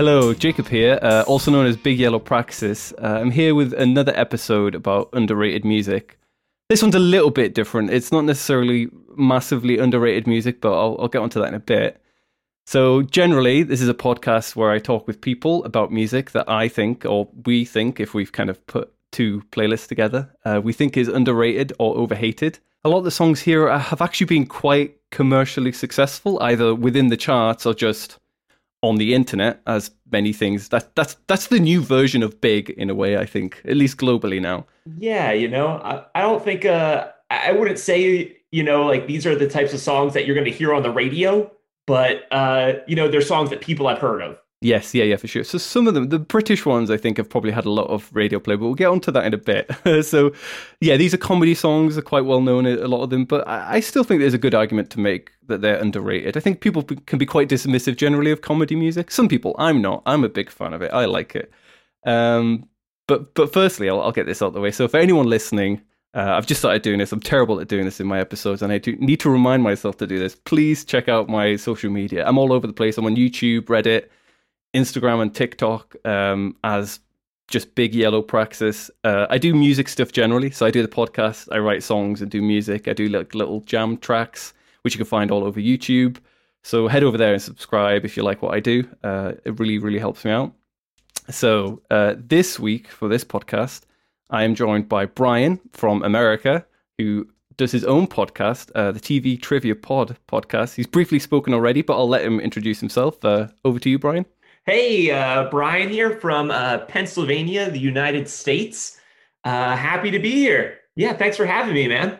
Hello, Jacob here, uh, also known as Big Yellow Praxis. Uh, I'm here with another episode about underrated music. This one's a little bit different. It's not necessarily massively underrated music, but I'll, I'll get onto that in a bit. So, generally, this is a podcast where I talk with people about music that I think, or we think, if we've kind of put two playlists together, uh, we think is underrated or overhated. A lot of the songs here have actually been quite commercially successful, either within the charts or just on the internet, as many things. That that's that's the new version of big in a way. I think, at least globally now. Yeah, you know, I, I don't think uh, I wouldn't say you know like these are the types of songs that you're going to hear on the radio, but uh, you know, they're songs that people have heard of. Yes, yeah, yeah, for sure. So some of them, the British ones, I think, have probably had a lot of radio play, but we'll get onto that in a bit. so, yeah, these are comedy songs, are quite well known, a lot of them, but I still think there's a good argument to make that they're underrated. I think people can be quite dismissive generally of comedy music. Some people, I'm not. I'm a big fan of it. I like it. Um, but but firstly, I'll, I'll get this out of the way. So for anyone listening, uh, I've just started doing this. I'm terrible at doing this in my episodes, and I need to remind myself to do this. Please check out my social media. I'm all over the place. I'm on YouTube, Reddit Instagram and TikTok um, as just big yellow praxis. Uh, I do music stuff generally, so I do the podcast, I write songs and do music. I do like little jam tracks, which you can find all over YouTube. So head over there and subscribe if you like what I do. Uh, it really, really helps me out. So uh, this week for this podcast, I am joined by Brian from America, who does his own podcast, uh, the TV Trivia Pod podcast. He's briefly spoken already, but I'll let him introduce himself. Uh, over to you, Brian. Hey, uh, Brian here from uh, Pennsylvania, the United States. Uh, happy to be here. Yeah, thanks for having me, man.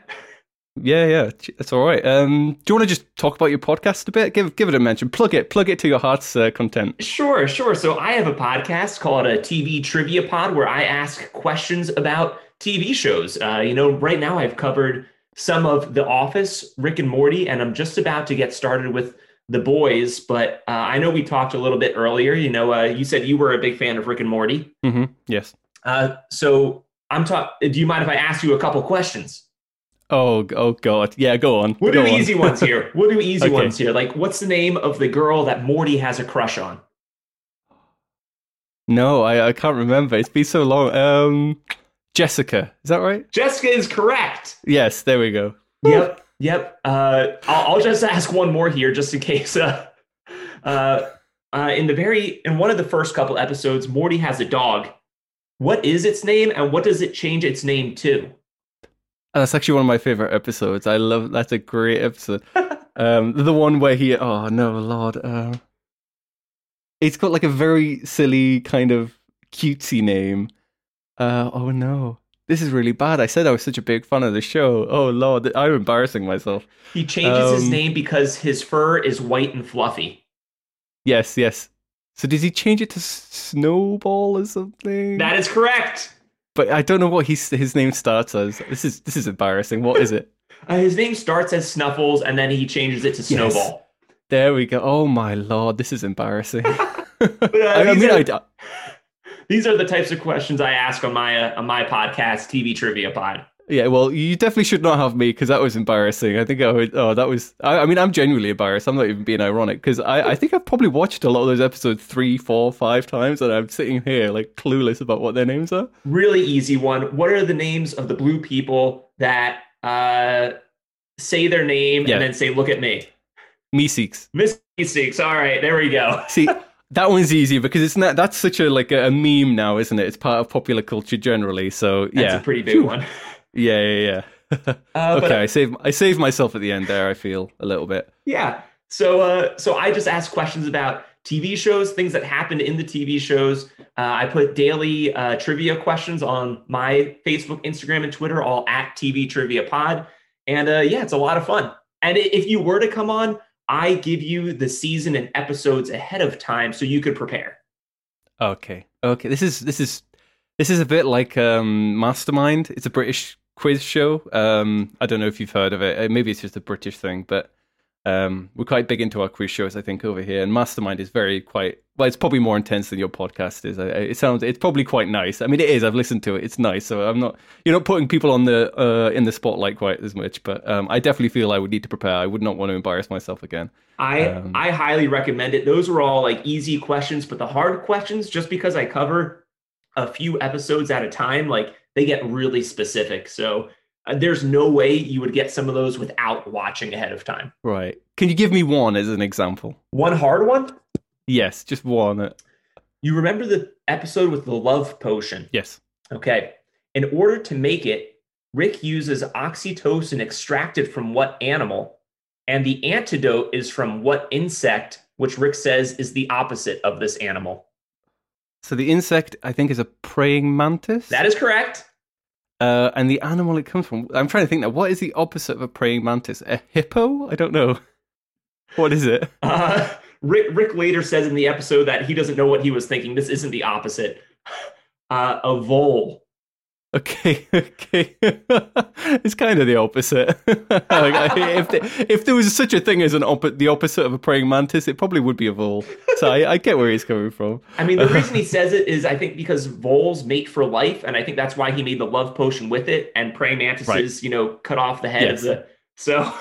Yeah, yeah, that's all right. Um, do you want to just talk about your podcast a bit? Give give it a mention. Plug it, plug it to your heart's uh, content. Sure, sure. So I have a podcast called a TV Trivia Pod where I ask questions about TV shows. Uh, you know, right now I've covered some of The Office, Rick and Morty, and I'm just about to get started with the boys, but uh, I know we talked a little bit earlier. You know, uh, you said you were a big fan of Rick and Morty. Mm-hmm. Yes. Uh, so I'm talking. Do you mind if I ask you a couple questions? Oh, oh God. Yeah, go on. We'll go do on. easy ones here. We'll do easy okay. ones here. Like, what's the name of the girl that Morty has a crush on? No, I, I can't remember. It's been so long. Um, Jessica. Is that right? Jessica is correct. Yes, there we go. Yep. Yep. Uh, I'll, I'll, just ask one more here, just in case. Uh, uh, uh, in the very in one of the first couple episodes, Morty has a dog. What is its name, and what does it change its name to? That's actually one of my favorite episodes. I love. That's a great episode. um, the one where he. Oh no, Lord. Uh, it's got like a very silly kind of cutesy name. Uh, oh no. This is really bad. I said I was such a big fan of the show. Oh lord, I'm embarrassing myself. He changes um, his name because his fur is white and fluffy. Yes, yes. So does he change it to Snowball or something? That is correct. But I don't know what his his name starts as. This is this is embarrassing. What is it? uh, his name starts as Snuffles, and then he changes it to Snowball. Yes. There we go. Oh my lord, this is embarrassing. I, I mean, I, these are the types of questions I ask on my uh, on my podcast, TV Trivia Pod. Yeah, well, you definitely should not have me because that was embarrassing. I think I would. Oh, that was. I, I mean, I'm genuinely embarrassed. I'm not even being ironic because I, I think I've probably watched a lot of those episodes three, four, five times, and I'm sitting here like clueless about what their names are. Really easy one. What are the names of the blue people that uh, say their name yeah. and then say, "Look at me"? Meeseeks. Miss Meeseeks. All right, there we go. See, That one's easy because it's not. That's such a like a, a, meme now, isn't it? It's part of popular culture generally. So yeah, that's a pretty big one. Yeah, yeah, yeah. uh, okay, I saved I saved myself at the end there. I feel a little bit. Yeah. So uh, so I just ask questions about TV shows, things that happened in the TV shows. Uh, I put daily uh, trivia questions on my Facebook, Instagram, and Twitter, all at TV Trivia Pod. And uh, yeah, it's a lot of fun. And if you were to come on, I give you the season and episodes ahead of time so you could prepare. Okay. Okay. This is this is this is a bit like um, Mastermind. It's a British quiz show. Um, I don't know if you've heard of it. Uh, maybe it's just a British thing, but Um, we're quite big into our quiz shows, I think, over here, and Mastermind is very quite. Well, it's probably more intense than your podcast is. It sounds. It's probably quite nice. I mean, it is. I've listened to it. It's nice. So I'm not. You're not putting people on the uh, in the spotlight quite as much, but um, I definitely feel I would need to prepare. I would not want to embarrass myself again. I um, I highly recommend it. Those were all like easy questions, but the hard questions, just because I cover a few episodes at a time, like they get really specific. So Uh, there's no way you would get some of those without watching ahead of time. Right. Can you give me one as an example? One hard one? Yes, just one. You remember the episode with the love potion? Yes. Okay. In order to make it, Rick uses oxytocin extracted from what animal? And the antidote is from what insect, which Rick says is the opposite of this animal? So the insect, I think, is a praying mantis. That is correct. Uh, and the animal it comes from, I'm trying to think now. What is the opposite of a praying mantis? A hippo? I don't know. What is it? Uh, Rick, Rick later says in the episode that he doesn't know what he was thinking. This isn't the opposite. Uh, a vole. Okay, okay, it's kind of the opposite. like, if if there was such a thing as an op- the opposite of a praying mantis, it probably would be a vole. So I, I get where he's coming from. I mean, the reason he says it is, I think, because voles mate for life, and I think that's why he made the love potion with it. And praying mantises, right. you know, cut off the head yes. of the so.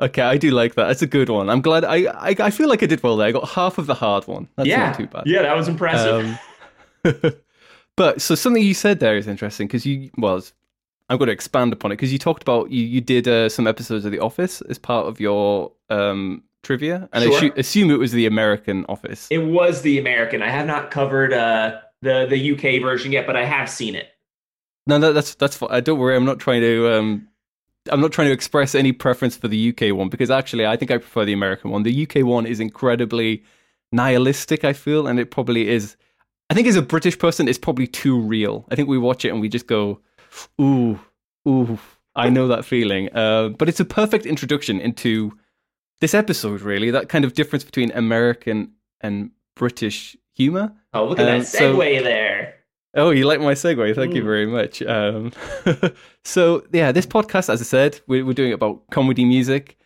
Okay, I do like that. That's a good one. I'm glad. I, I I feel like I did well there. I got half of the hard one. That's yeah. not too bad. Yeah, that was impressive. Um, But so something you said there is interesting because you well, I'm going to expand upon it because you talked about you you did uh, some episodes of The Office as part of your um, trivia, and sure. I assume, assume it was the American Office. It was the American. I have not covered uh, the the UK version yet, but I have seen it. No, no, that's that's fine. Uh, don't worry. I'm not trying to. Um, I'm not trying to express any preference for the UK one because actually I think I prefer the American one. The UK one is incredibly nihilistic. I feel, and it probably is I think as a British person, it's probably too real. I think we watch it and we just go, ooh, ooh, I know that feeling. Uh, but it's a perfect introduction into this episode, really. That kind of difference between American and British humor. Oh, look at um, that segue so, there. Oh, you like my segue? Thank mm. you very much. Um, so, yeah, this podcast, as I said, we're, we're doing about comedy music.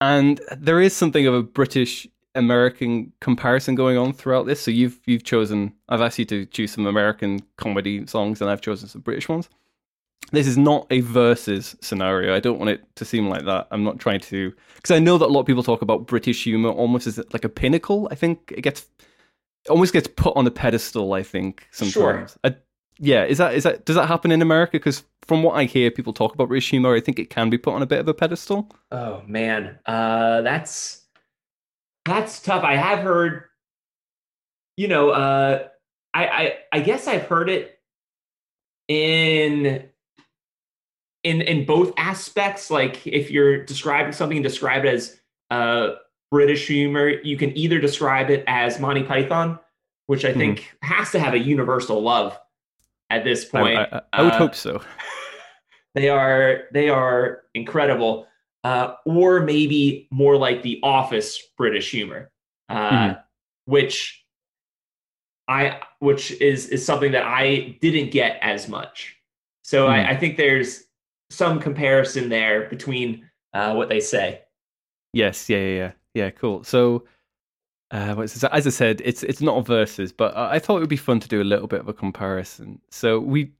And there is something of a British American comparison going on throughout this. So you've you've chosen. I've asked you to choose some American comedy songs, and I've chosen some British ones. This is not a versus scenario. I don't want it to seem like that. I'm not trying to because I know that a lot of people talk about British humor almost as like a pinnacle. I think it gets it almost gets put on a pedestal. I think sometimes. Sure. I, yeah, is that is that does that happen in America? Because from what I hear, people talk about British humor. I think it can be put on a bit of a pedestal. Oh man, uh, that's that's tough. I have heard, you know, uh, I, I I guess I've heard it in in in both aspects. Like if you're describing something, describe it as uh, British humor. You can either describe it as Monty Python, which I mm-hmm. think has to have a universal love at this point. I, I, I would uh, hope so. They are they are incredible uh, or maybe more like the Office British humor, uh, mm-hmm. which I which is is something that I didn't get as much. So mm-hmm. I, I, think there's some comparison there between uh, what they say. Yes, yeah, yeah, yeah, yeah. Cool. So. Uh, as I said, it's it's not verses, but I thought it would be fun to do a little bit of a comparison. So we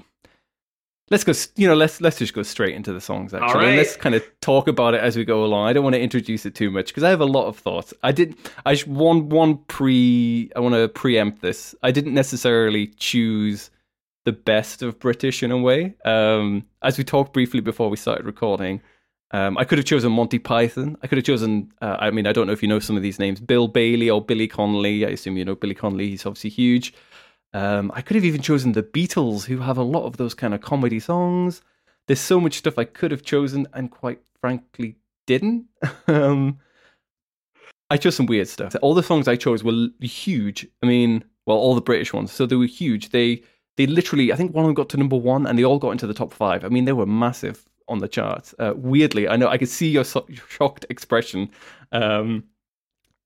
let's go you know let's let's just go straight into the songs actually right. let's kind of talk about it as we go along i don't want to introduce it too much because i have a lot of thoughts i did i just one one pre i want to preempt this i didn't necessarily choose the best of british in a way um as we talked briefly before we started recording um, I could have chosen Monty Python. I could have chosen, uh, I mean, I don't know if you know some of these names, Bill Bailey or Billy Connolly. I assume you know Billy Connolly. He's obviously huge. Um, I could have even chosen the Beatles, who have a lot of those kind of comedy songs. There's so much stuff I could have chosen, and quite frankly, didn't. um, I chose some weird stuff. All the songs I chose were huge. I mean, well, all the British ones, so they were huge. They they literally, I think one of them got to number one, and they all got into the top five. I mean, they were massive on the charts. Uh, weirdly, I know I could see your, so- shocked expression, um,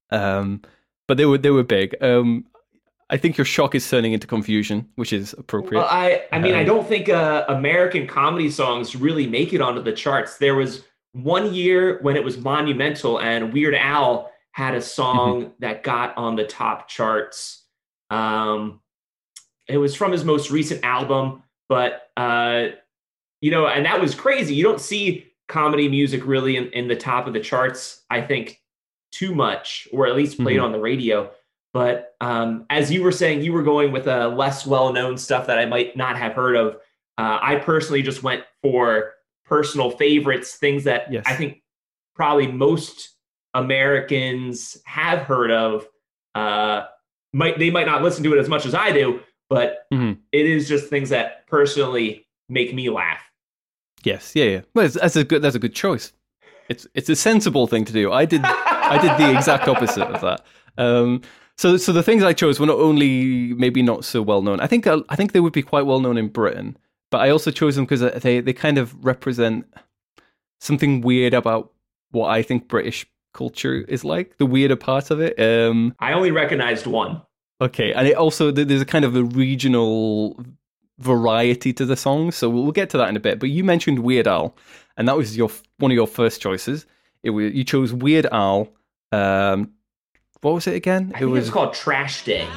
um, but they were they were big. Um, I think your shock is turning into confusion, which is appropriate. Well, I, I mean, um, I don't think uh, American comedy songs really make it onto the charts. There was one year when it was monumental and Weird Al had a song mm-hmm. that got on the top charts. Um, it was from his most recent album, but uh, you know, and that was crazy. You don't see comedy music really in, in the top of the charts, I think, too much, or at least played mm-hmm. on the radio. But um, as you were saying, you were going with a less well-known stuff that I might not have heard of. Uh, I personally just went for personal favorites, things that yes. I think probably most Americans have heard of. Uh, might they might not listen to it as much as I do, but mm-hmm. it is just things that personally make me laugh. Yes, yeah, yeah. Well, that's a good that's a good choice. It's it's a sensible thing to do. I did I did the exact opposite of that. Um, so so the things I chose were not only maybe not so well known. I think uh, I think they would be quite well known in Britain, but I also chose them because they they kind of represent something weird about what I think British culture is like. The weirder part of it. Um, I only recognized one. Okay, and it also there's a kind of a regional variety to the songs, so we'll get to that in a bit. But you mentioned Weird Al, and that was your one of your first choices. It was you chose Weird Al. Um, what was it again? it was called Trash Day.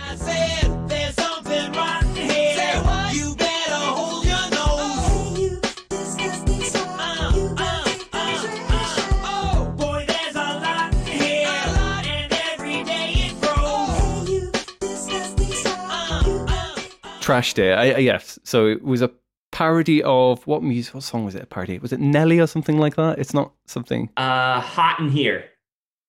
Trash Day. I, I, yes. So it was a parody of what music? What song was it? A parody? Was it Nelly or something like that? It's not something. Uh, Hot in Here.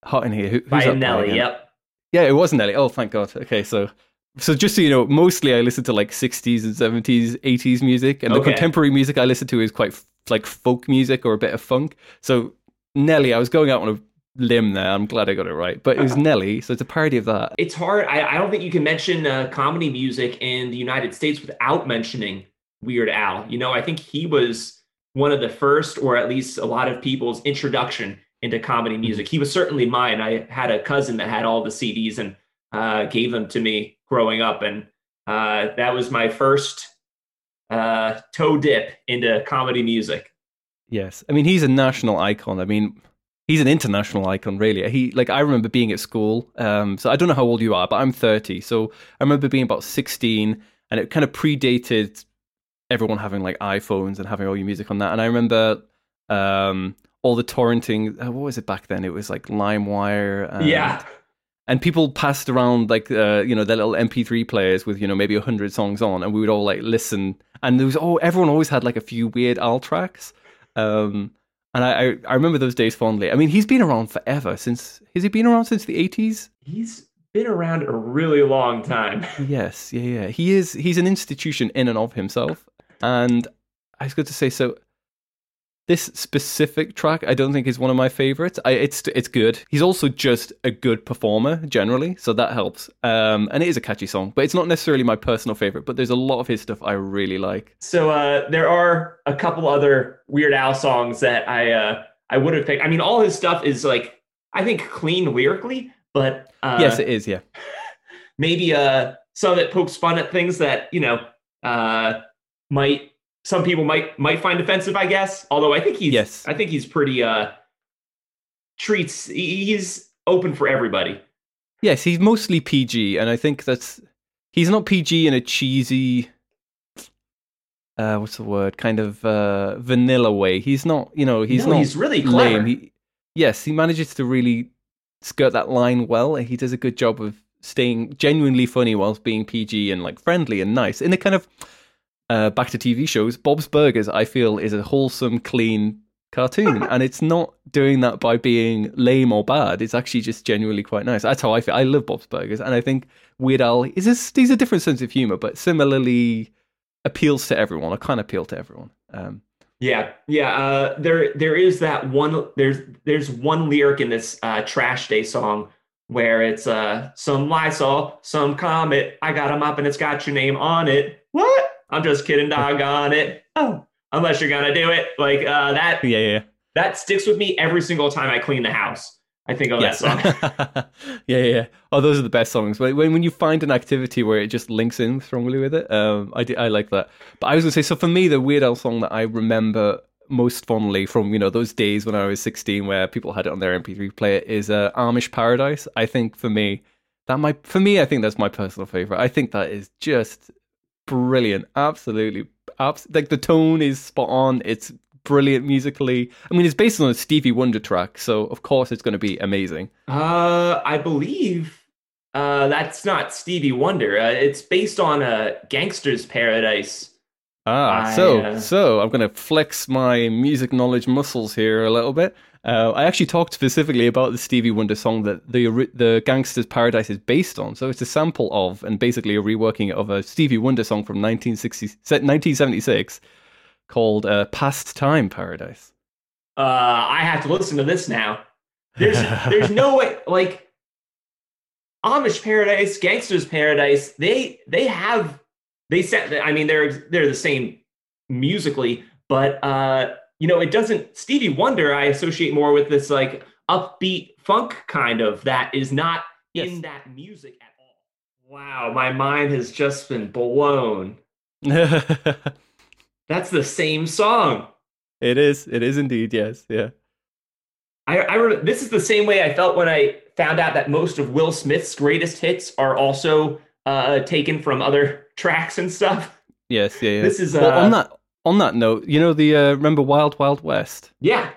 Hot in Here. Who, by Nelly. Yep. Yeah, it was Nelly. Oh, thank God. Okay, so so just so you know, mostly I listen to like 60s and 70s, 80s music, and the contemporary music I listen to is quite like folk music or a bit of funk. So Nelly, I was going out on a limb there. I'm glad I got it right. But it was Nelly, so it's a parody of that. It's hard. I, I don't think you can mention uh, comedy music in the United States without mentioning Weird Al. You know, I think he was one of the first, or at least a lot of people's introduction into comedy mm-hmm. music. He was certainly mine. I had a cousin that had all the CDs and uh, gave them to me growing up, and uh, that was my first uh, toe dip into comedy music. Yes, I mean he's a national icon. I mean he's an international icon, really. He like I remember being at school. Um, so I don't know how old you are, but I'm 30. So I remember being about 16, and it kind of predated everyone having like iPhones and having all your music on that. And I remember um, all the torrenting. Uh, what was it back then? It was like LimeWire. And, yeah. And people passed around like uh, you know their little MP3 players with you know maybe hundred songs on, and we would all like listen. And there was oh everyone always had like a few weird Al tracks. Um, and I, I, remember those days fondly. I mean, he's been around forever. Since has he been around since the eighties? He's been around a really long time. yes, yeah, yeah. He is. He's an institution in and of himself. And I was going to say so. This specific track, I don't think is one of my favorites. I, it's it's good. He's also just a good performer generally, so that helps. Um, and it is a catchy song, but it's not necessarily my personal favorite. But there's a lot of his stuff I really like. So uh, there are a couple other Weird Al songs that I uh, I would have picked. I mean, all his stuff is like I think clean lyrically, but uh, yes, it is. Yeah, maybe uh, some of it pokes fun at things that you know uh, might some people might might find offensive, I guess. Although I think he's yes. I think he's pretty uh treats he's open for everybody. Yes, he's mostly PG, and I think that's he's not PG in a cheesy uh what's the word? Kind of uh vanilla way. He's not, you know, he's no, not he's really clever. lame. He, yes, he manages to really skirt that line well. He does a good job of staying genuinely funny whilst being PG and like friendly and nice in a kind of uh, back to TV shows, Bob's Burgers, I feel, is a wholesome, clean cartoon, and it's not doing that by being lame or bad. It's actually just genuinely quite nice. That's how I feel. I love Bob's Burgers, and I think Weird Al is a, he's a different sense of humor, but similarly appeals to everyone. I can appeal to everyone. Um, yeah, yeah. Uh, there, there is that one. There's, there's one lyric in this uh, Trash Day song where it's uh, some Lysol, some Comet. I got a mop and it's got your name on it. What? I'm just kidding, doggone it. Oh, unless you're gonna do it, like uh, that. Yeah, yeah. That sticks with me every single time I clean the house. I think of yes. that song. yeah, yeah. Oh, those are the best songs. When when you find an activity where it just links in strongly with it, um, I I like that. But I was gonna say, so for me, the Weird Al song that I remember most fondly from you know those days when I was 16, where people had it on their MP3 player, is uh, Amish Paradise. I think for me, that might for me, I think that's my personal favorite. I think that is just brilliant, absolutely, abs- like the tone is spot on. It's brilliant musically. I mean, it's based on a Stevie Wonder track, so of course it's going to be amazing. Uh, I believe uh, that's not Stevie Wonder. Uh, it's based on a Gangsta's Paradise. Ah, so uh... so I'm going to flex my music knowledge muscles here a little bit. Uh, I actually talked specifically about the Stevie Wonder song that the the Gangsta's Paradise is based on. So it's a sample of and basically a reworking of a Stevie Wonder song from 1960, 1976 called uh, "Pastime Paradise." Uh, I have to listen to this now. There's there's no way like Amish Paradise, Gangsta's Paradise. They they have they set. I mean, they're they're the same musically, but uh, you know, it doesn't. Stevie Wonder, I associate more with this like upbeat funk kind of that is not yes. in that music at all. Wow, my mind has just been blown. That's the same song. It is. It is indeed. Yes. Yeah. I, I this is the same way I felt when I found out that most of Will Smith's greatest hits are also uh, taken from other tracks and stuff. Yes. Yeah. yeah. This is uh, well, on that on that note. You know the uh, remember Wild Wild West? Yeah.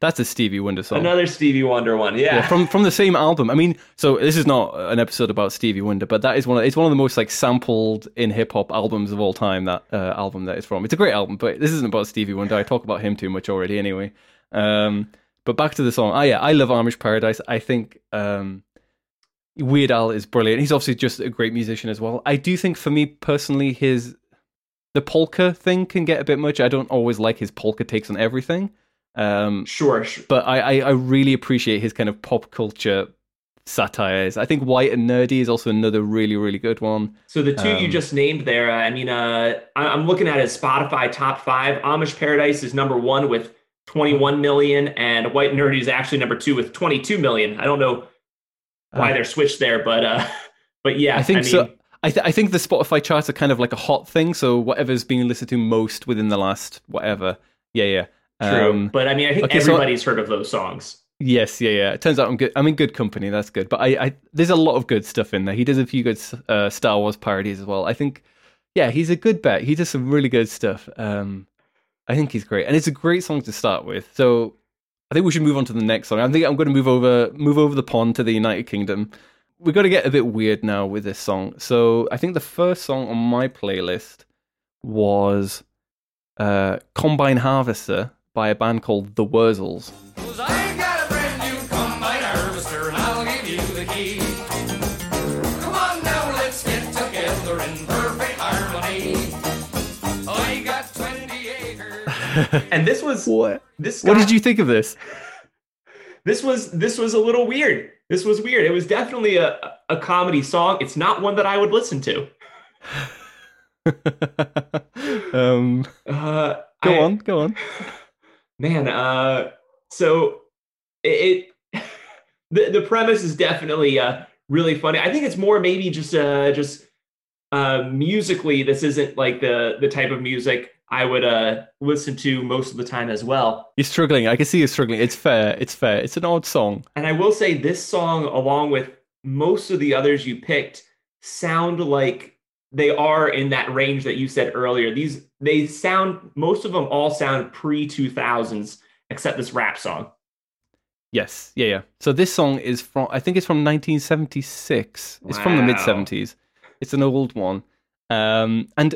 That's a Stevie Wonder song. Another Stevie Wonder one, yeah. yeah. From from the same album. I mean, so this is not an episode about Stevie Wonder, but that is one. Of, it's one of the most like sampled in hip hop albums of all time. That uh, album that is from. It's a great album, but this isn't about Stevie Wonder. I talk about him too much already, anyway. Um, but back to the song. Oh yeah, I love Amish Paradise. I think um, Weird Al is brilliant. He's obviously just a great musician as well. I do think for me personally, his the polka thing can get a bit much. I don't always like his polka takes on everything. Um, sure, sure. But I, I, I really appreciate his kind of pop culture satires. I think White and Nerdy is also another really, really good one. So the two um, you just named there, uh, I mean, uh, I'm looking at his Spotify top five. Amish Paradise is number one with 21 million, and White and Nerdy is actually number two with 22 million. I don't know why uh, they're switched there, but uh, but yeah, I think I mean, so. I, th- I think the Spotify charts are kind of like a hot thing. So whatever's being listened to most within the last whatever, yeah, yeah. True, um, but I mean, I think okay, everybody's so, heard of those songs. Yes, yeah, yeah. It turns out I'm good. I'm in good company. That's good. But I, I there's a lot of good stuff in there. He does a few good uh, Star Wars parodies as well. I think, yeah, he's a good bet. He does some really good stuff. Um, I think he's great, and it's a great song to start with. So I think we should move on to the next song. I think I'm going to move over move over the pond to the United Kingdom. We've got to get a bit weird now with this song. So I think the first song on my playlist was uh, Combine Harvester by a band called The Wurzels. and this was what? This got, what did you think of this? This was this was a little weird. This was weird. It was definitely a a comedy song. It's not one that I would listen to. um, uh, go I, on, go on man uh so it, it the, the premise is definitely uh really funny i think it's more maybe just uh just uh musically this isn't like the the type of music i would uh listen to most of the time as well you're struggling i can see you're struggling it's fair it's fair it's an odd song and i will say this song along with most of the others you picked sound like they are in that range that you said earlier. These they sound most of them all sound pre 2000s except this rap song. Yes, yeah, yeah. So this song is from I think it's from 1976. It's from the mid 70s. It's an old one. Um, and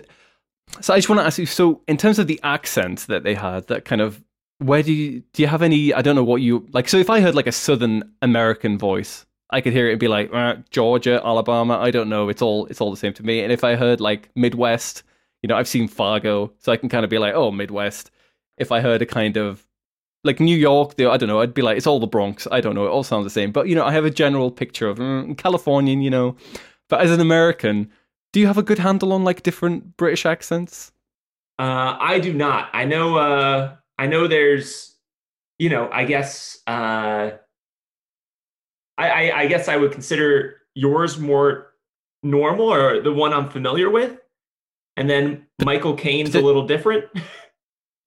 so I just want to ask you so in terms of the accent that they had that kind of where do you do you have any I don't know what you like so if I heard like a southern American voice I could hear it and be like uh, Georgia, Alabama. I don't know. It's all it's all the same to me. And if I heard like Midwest, you know, I've seen Fargo, so I can kind of be like, oh, Midwest. If I heard a kind of like New York, I don't know. I'd be like, it's all the Bronx. I don't know. It all sounds the same. But you know, I have a general picture of mm, Californian. You know, but as an American, do you have a good handle on like different British accents? Uh, I do not. I know. Uh, I know. There's, you know, I guess. Uh, I, I, I guess I would consider yours more normal or the one I'm familiar with. And then Michael Caine's a little different.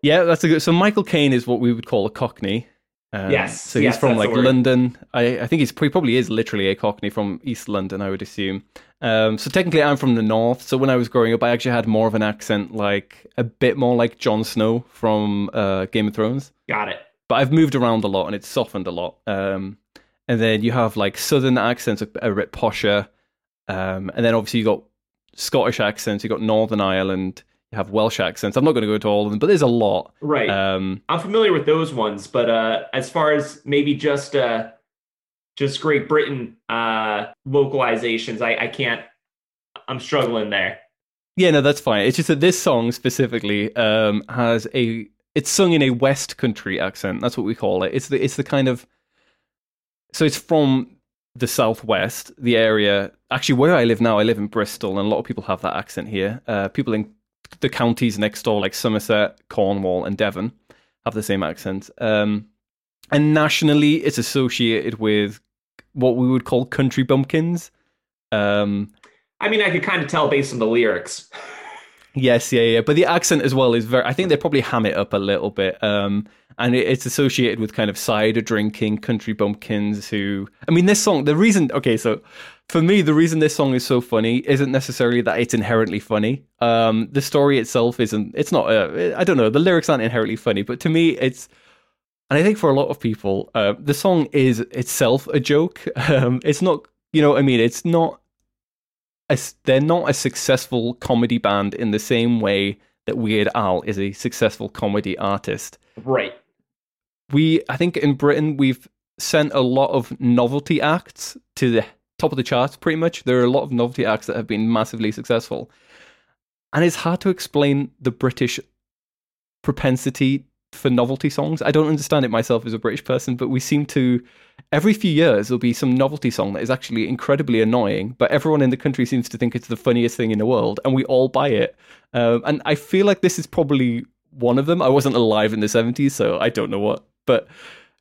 Yeah, that's a good. So Michael Caine is what we would call a Cockney. Um, Yes, So he's yes, from like. London. I, I think he's he probably is literally a Cockney from East London. I would assume. Um, so technically, I'm from the north. So when I was growing up, I actually had more of an accent, like a bit more like Jon Snow from uh, Game of Thrones. Got it. But I've moved around a lot, and it's softened a lot. Um, and then you have like southern accents, a, a bit posher. Um, and then obviously you got Scottish accents. You got Northern Ireland. Have Welsh accents. I'm not going to go into all of them, but there's a lot. Right. Um, I'm familiar with those ones, but uh, as far as maybe just uh, just Great Britain uh, localizations, I, I can't. I'm struggling there. Yeah, no, that's fine. It's just that this song specifically um, has a. It's sung in a West Country accent. That's what we call it. It's the it's the kind of. So it's from the southwest, the area. Actually, where I live now, I live in Bristol, and a lot of people have that accent here. Uh, people in the counties next door, like Somerset, Cornwall, and Devon, have the same accent. Um, and nationally, it's associated with what we would call country bumpkins. Um, I mean, I could kind of tell based on the lyrics. Yes, yeah, yeah. But the accent as well is very. I think they probably ham it up a little bit. Um, and it, it's associated with kind of cider drinking, country bumpkins. Who, I mean, this song. The reason, okay, so for me, the reason this song is so funny isn't necessarily that it's inherently funny. Um, the story itself isn't. It's not. Uh, I don't know. The lyrics aren't inherently funny, but to me, it's. And I think for a lot of people, uh, the song is itself a joke. Um, it's not. You know, what I mean, it's not a, they're not a successful comedy band in the same way that Weird Al is a successful comedy artist. Right. We, I think, in Britain, we've sent a lot of novelty acts to the top of the charts. Pretty much, there are a lot of novelty acts that have been massively successful, and it's hard to explain the British propensity for novelty songs. I don't understand it myself as a British person, but we seem to every few years there'll be some novelty song that is actually incredibly annoying, but everyone in the country seems to think it's the funniest thing in the world, and we all buy it. Um, and I feel like this is probably one of them. I wasn't alive in the seventies, so I don't know what, but.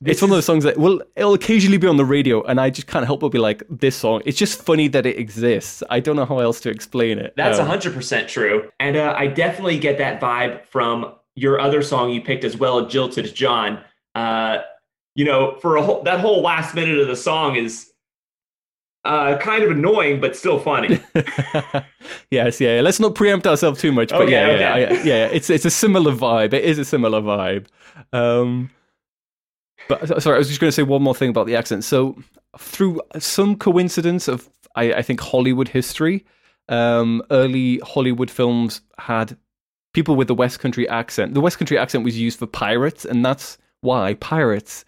This it's one of those songs that will it'll occasionally be on the radio, and I just can't help but be like, "This song." It's just funny that it exists. I don't know how else to explain it. That's Um, 100% true. And uh, I definitely get that vibe from your other song you picked as well, Jilted John. Uh, you know, for a whole, that whole last minute of the song is uh, kind of annoying, but still funny. yes, yeah, yeah. Let's not preempt ourselves too much, but Okay, yeah, okay. yeah, I- yeah. It's it's a similar vibe. It is a similar vibe. Um, but sorry, I was just going to say one more thing about the accent. So, through some coincidence of, I, I think Hollywood history, um, early Hollywood films had people with the West Country accent. The West Country accent was used for pirates, and that's why pirates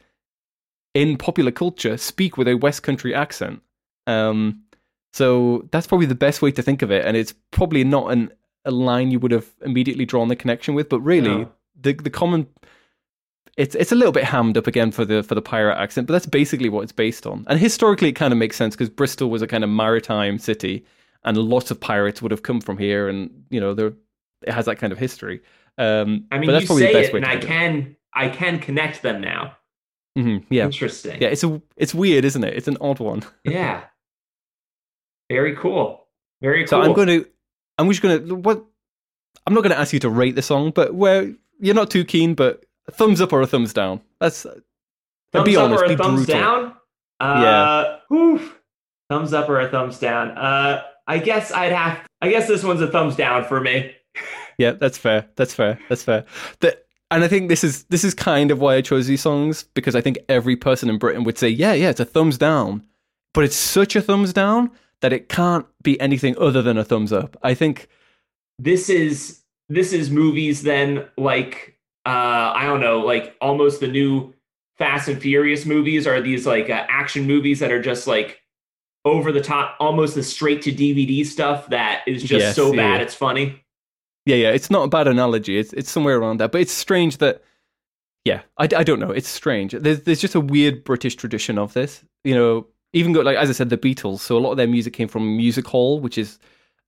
in popular culture speak with a West Country accent. Um, so that's probably the best way to think of it, and it's probably not an a line you would have immediately drawn the connection with, but really the the common. It's it's a little bit hammed up again for the for the pirate accent, but that's basically what it's based on. And historically, it kind of makes sense because Bristol was a kind of maritime city, and lots of pirates would have come from here, and you know there it has that kind of history. Um, I mean, you probably say the best it, and I of can I can connect them now. it. Mhm, yeah, Interesting. yeah. It's a it's weird, isn't it? It's an odd one. Yeah. Very cool. Very cool. So. I'm going to, I'm just going to, what, I'm not going to ask you to rate the song, but where you're not too keen, but a thumbs up or a thumbs down. That's, thumbs be up honest, or a be thumbs brutal. down? Uh, whew. Thumbs up or a thumbs down? Uh, I guess I'd have. I guess this one's a thumbs down for me. yeah, that's fair. That's fair. That's fair. The, and I think this is, this is kind of why I chose these songs because I think every person in Britain would say, yeah, yeah, it's a thumbs down, but it's such a thumbs down that it can't be anything other than a thumbs up. I think, This is this is movies then like uh I don't know like almost the new Fast and Furious movies are these like uh, action movies that are just like over the top, almost the straight to DVD stuff that is just Yes, so yeah. bad it's funny. yeah, yeah, it's not a bad analogy. It's, it's somewhere around that, but it's strange that, yeah, I, I don't know. It's strange. There's, there's just a weird British tradition of this. You know, even go like as I said, the Beatles. So a lot of their music came from music hall, which is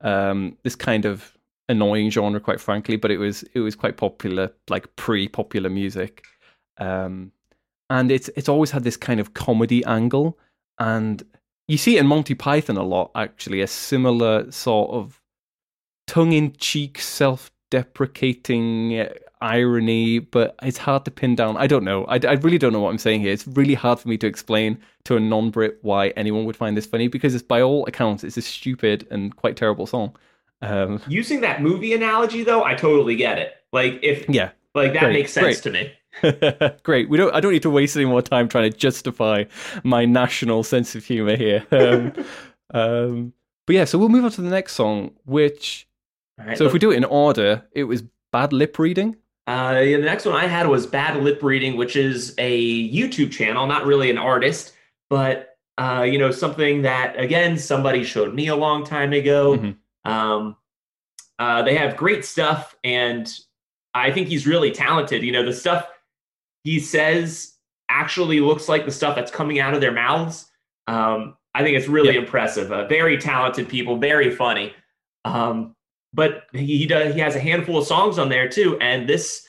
um, this kind of annoying genre, quite frankly. But it was it was quite popular, like pre-popular music, um, and it's it's always had this kind of comedy angle, and you see it in Monty Python a lot. Actually, a similar sort of tongue-in-cheek, self-deprecating. irony, but it's hard to pin down. I don't know. I, I really don't know what I'm saying here. It's really hard for me to explain to a non-Brit why anyone would find this funny because it's by all accounts it's a stupid and quite terrible song. Um, Using that movie analogy though, I totally get it. Like if yeah, like that Great, makes sense great. to me. Great. We don't. I don't need to waste any more time trying to justify my national sense of humor here. Um, um, but yeah, so we'll move on to the next song. Which, right. so if we do it in order, it was bad lip reading. Uh, yeah, the next one I had was Bad Lip Reading, which is a YouTube channel, not really an artist, but uh, you know, something that again somebody showed me a long time ago. Mhm. Um, uh, they have great stuff, and I think he's really talented. You know, the stuff he says actually looks like the stuff that's coming out of their mouths. Um, I think it's really Yeah. impressive. Uh, very talented people, very funny. Um, but he does he has a handful of songs on there too and this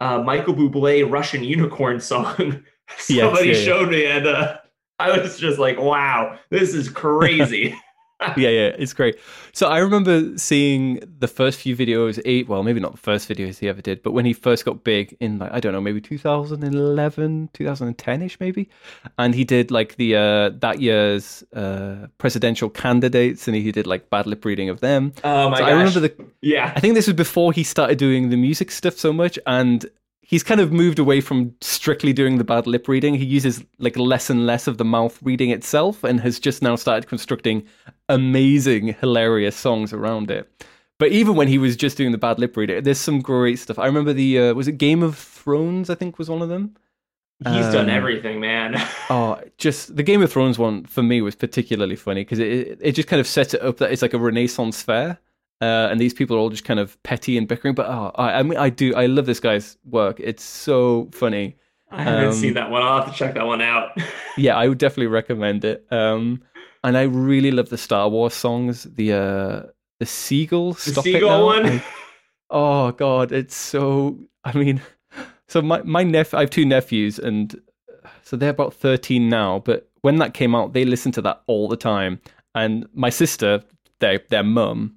uh, michael bublé russian unicorn song somebody yeah, yeah. showed me and uh, i was just like wow this is crazy yeah, yeah, it's great. So I remember seeing the first few videos. Eight, well, maybe not the first videos he ever did, but when he first got big in like I don't know, maybe 2011, 2010 ish, maybe, and he did like the uh that year's uh presidential candidates, and he did like bad lip reading of them. oh my So gosh I remember the yeah I think this was before he started doing the music stuff so much, and he's kind of moved away from strictly doing the bad lip reading. He uses like less and less of the mouth reading itself, and has just now started constructing amazing, hilarious songs around it. But even when he was just doing the bad lip reading, there's some great stuff. I remember the uh, was it Game of Thrones? I think was one of them. he's done um, everything man Oh, just the Game of Thrones one for me was particularly funny because it, it it just kind of sets it up that it's like a Renaissance fair, uh, and these people are all just kind of petty and bickering. But oh, I, I mean, I do, I love this guy's work. It's so funny. i haven't um, seen that one i'll have to check that one out Yeah, I would definitely recommend it. Um, and I really love the Star Wars songs. The uh, the Seagull, the Stop seagull one I- oh God, it's so. I mean, so my my nephew, I have two nephews, and so they're about thirteen now. But when that came out, they listened to that all the time. And my sister, their their mum,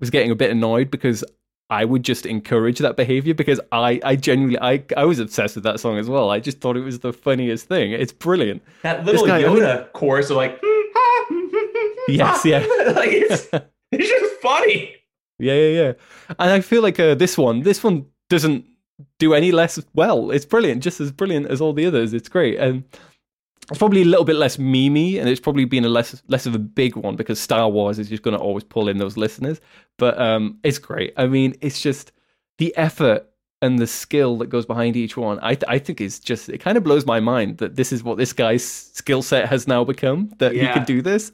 was getting a bit annoyed because I would just encourage that behavior because I I genuinely I I was obsessed with that song as well. I just thought it was the funniest thing. It's brilliant. that little guy- yoda chorus of like Yes, yeah. like it's it's just funny Yeah, yeah, yeah. And I feel like uh, this one, this one doesn't do any less well. It's brilliant, just as brilliant as all the others. It's great, and it's probably a little bit less memey, and it's probably been a less less of a big one because Star Wars is just going to always pull in those listeners. But um, it's great. I mean, it's just the effort and the skill that goes behind each one. I I think is just it kind of blows my mind that this is what this guy's skill set has now become. That he can do this.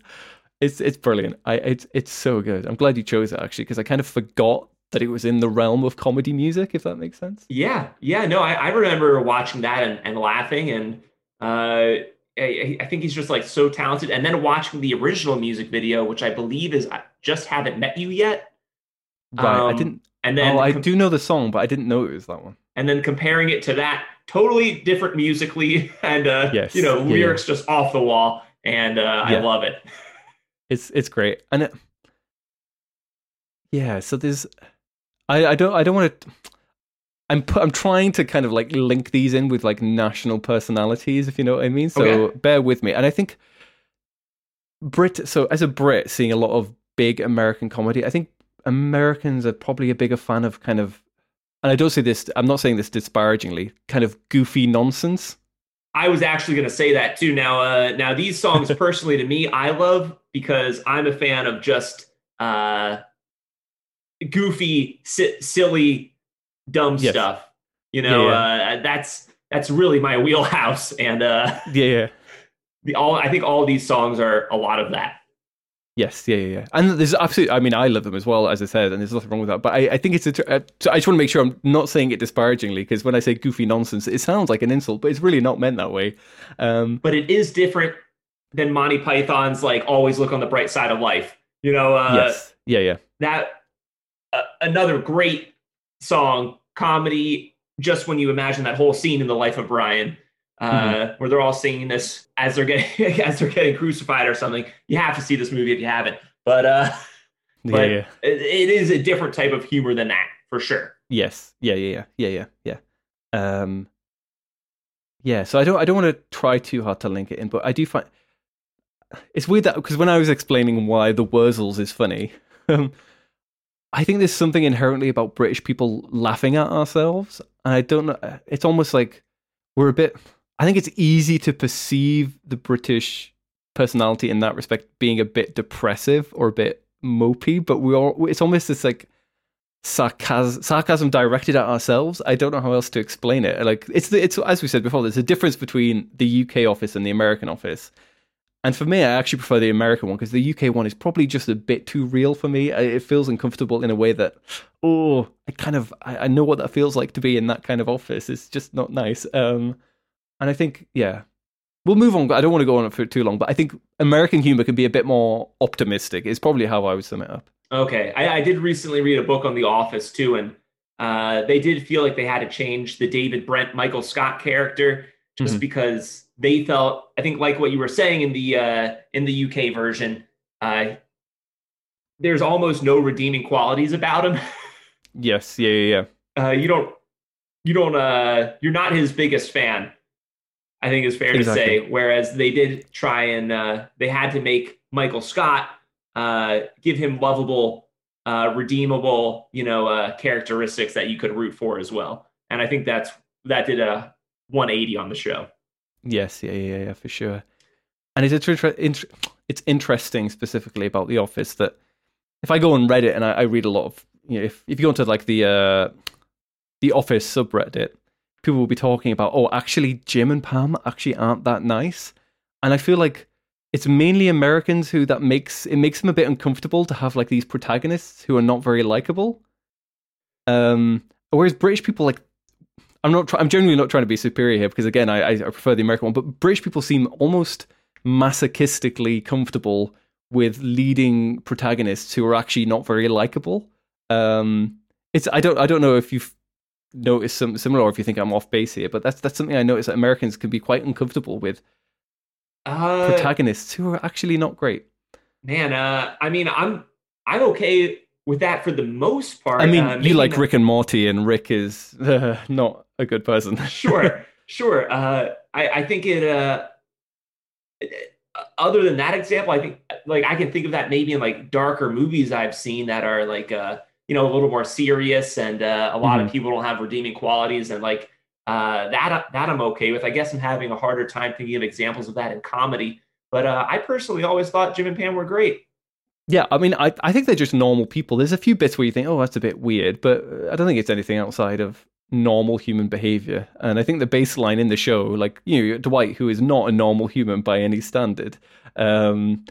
It's it's brilliant. I it's it's so good. I'm glad you chose it actually because I kind of forgot that it was in the realm of comedy music. If that makes sense. Yeah, yeah, no, I, I remember watching that and, and laughing, and uh, I, I think he's just like so talented. And then watching the original music video, which I believe is I Just Haven't Met You Yet, Right. I Um, didn't. and then oh, I com- do know the song, but I didn't know it was that one. and then comparing it to that, totally different musically, and uh, Yes, you know, yeah, yeah. lyrics just off the wall, and uh, I love it. It's it's great, and it, yeah. So there's, I I don't I don't want to. I'm pu- I'm trying to kind of like link these in with like national personalities, if you know what I mean. So Okay. bear with me. And I think Brit. So as a Brit, seeing a lot of big American comedy, I think Americans are probably a bigger fan of kind of. And I don't say this. I'm not saying this disparagingly. Kind of goofy nonsense. I was actually going to say that too. Now, uh, now these songs personally to me, I love because I'm a fan of just uh, goofy, si- silly, dumb Yes. stuff. You know, Uh, that's that's really my wheelhouse, and uh, Yeah, yeah. the all I think all these songs are a lot of that. Yes, yeah, yeah, yeah. And there's absolutely, I mean, I love them as well, as I said, and there's nothing wrong with that. But I, I think it's a, uh, so I just want to make sure I'm not saying it disparagingly, because when I say goofy nonsense, it sounds like an insult, but it's really not meant that way. Um, But it is different than Monty Python's like always look on the bright side of life. You know, uh, yes, yeah, yeah, that uh, another great song comedy just when you imagine that whole scene in the life of brian uh, Mm-hmm. where they're all singing this as they're getting as they're getting crucified or something you have to see this movie if you haven't but uh yeah, But- yeah. it, it is a different type of humor than that for sure Yes. Yeah. Yeah. Yeah. Yeah. Yeah. Yeah. Um. Yeah. So I don't. I don't want to try too hard to link it in, but I do find it's weird that because when I was explaining why the Wurzels is funny, um, I think there's something inherently about British people laughing at ourselves, and I don't know. It's almost like we're a bit. I think it's easy to perceive the British personality in that respect being a bit depressive or a bit mopey, but we all. It's almost this like sarcasm, sarcasm directed at ourselves. I don't know how else to explain it. Like it's it's as we said before. There's a difference between the UK office and the American office and for me, I actually prefer the American one because the UK one is probably just a bit too real for me. It feels uncomfortable in a way that, oh, I kind of I, I know what that feels like to be in that kind of office. It's just not nice. Um, and I think, yeah, we'll move on. I don't want to go on for too long, but I think American humor can be a bit more optimistic. Is probably how I would sum it up. Okay, I, I did recently read a book on The Office too, and uh, they did feel like they had to change the David Brent Michael Scott character just mm-hmm. because they felt i think like what you were saying in the uh in the uk version uh there's almost no redeeming qualities about him yes yeah yeah yeah uh you don't you don't uh you're not his biggest fan i think is fair exactly. to say whereas they did try and uh they had to make michael scott uh give him lovable uh redeemable you know uh characteristics that you could root for as well and i think that's that did a 180 on the show Yes, yeah, yeah, yeah, for sure. And it's inter- it's interesting specifically about The Office that if I go on Reddit and I, I read a lot of you know if if you go into like the uh, the Office subreddit, people will be talking about oh actually Jim and Pam actually aren't that nice, and I feel like it's mainly Americans who that makes it makes them a bit uncomfortable to have like these protagonists who are not very likable. Um, whereas British people like I'm not. Try- I'm generally not trying to be superior here because again, I, I prefer the American one. But British people seem almost masochistically comfortable with leading protagonists who are actually not very likable. Um, it's I don't I don't know if you've noticed something similar or if you think I'm off base here, but that's that's something I noticed that Americans can be quite uncomfortable with uh, protagonists who are actually not great. Man, uh, I mean, I'm I'm okay with that for the most part. I mean, uh, you like. Rick and Morty, and Rick is uh, not a good person. sure, sure. Uh, I, I think it. Uh, other than that example, I think like I can think of that maybe in like darker movies I've seen that are like uh, you know a little more serious and uh, a lot mm-hmm. of people don't have redeeming qualities and like uh, that that I'm okay with. I guess I'm having a harder time thinking of examples of that in comedy. But uh, I personally always thought Jim and Pam were great. Yeah, I mean, I, I think they're just normal people. There's a few bits where you think, oh, that's a bit weird, but I don't think it's anything outside of normal human behavior. And I think the baseline in the show, like, you know, Dwight, who is not a normal human by any standard, um,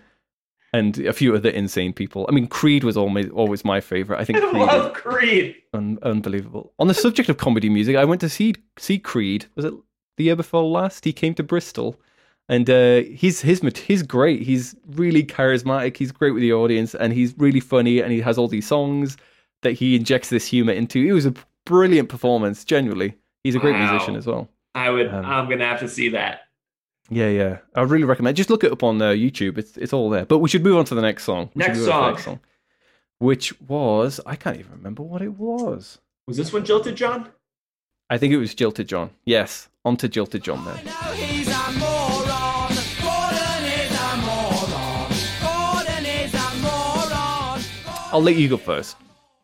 and a few other insane people. I mean, Creed was always always my favorite. I think I Creed love Creed. Un- unbelievable. On the subject of comedy music, I went to see see Creed. Was it the year before last? He came to Bristol and uh, he's he's he's great. He's really charismatic. He's great with the audience, and he's really funny. And he has all these songs that he injects this humor into. It was a brilliant performance. Genuinely, he's a great wow. musician as well. I would. Um, I'm gonna have to see that. Yeah, yeah. I really recommend. Just look it up on uh, YouTube. It's it's all there. But we should move on to the next song. Next song. next song. Which was I can't even remember what it was. Was this one Jilted John? I think it was Jilted John. Yes, on to Jilted John then. I'll let you go first.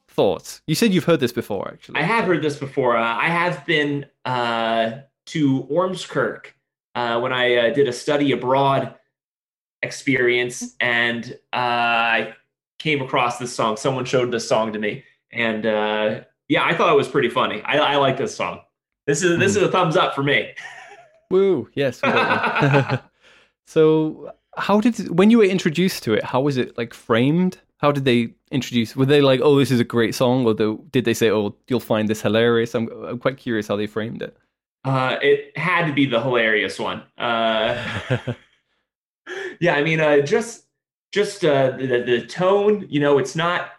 Thoughts? You said you've heard this before, actually. I have heard this before. Uh, I have been uh, to Ormskirk uh, when I uh, did a study abroad experience, and uh, I came across this song. Someone showed this song to me, and uh, yeah, I thought it was pretty funny. I, I like this song. This is this mm. is a thumbs up for me. Woo! Yes. so, how did when you were introduced to it? How was it like framed? How did they introduce? Were they like, "Oh, this is a great song," or did they say, "Oh, you'll find this hilarious"? I'm I'm quite curious how they framed it. Uh, it had to be the hilarious one. Uh, yeah, I mean, uh, just just uh, the the tone. You know, it's not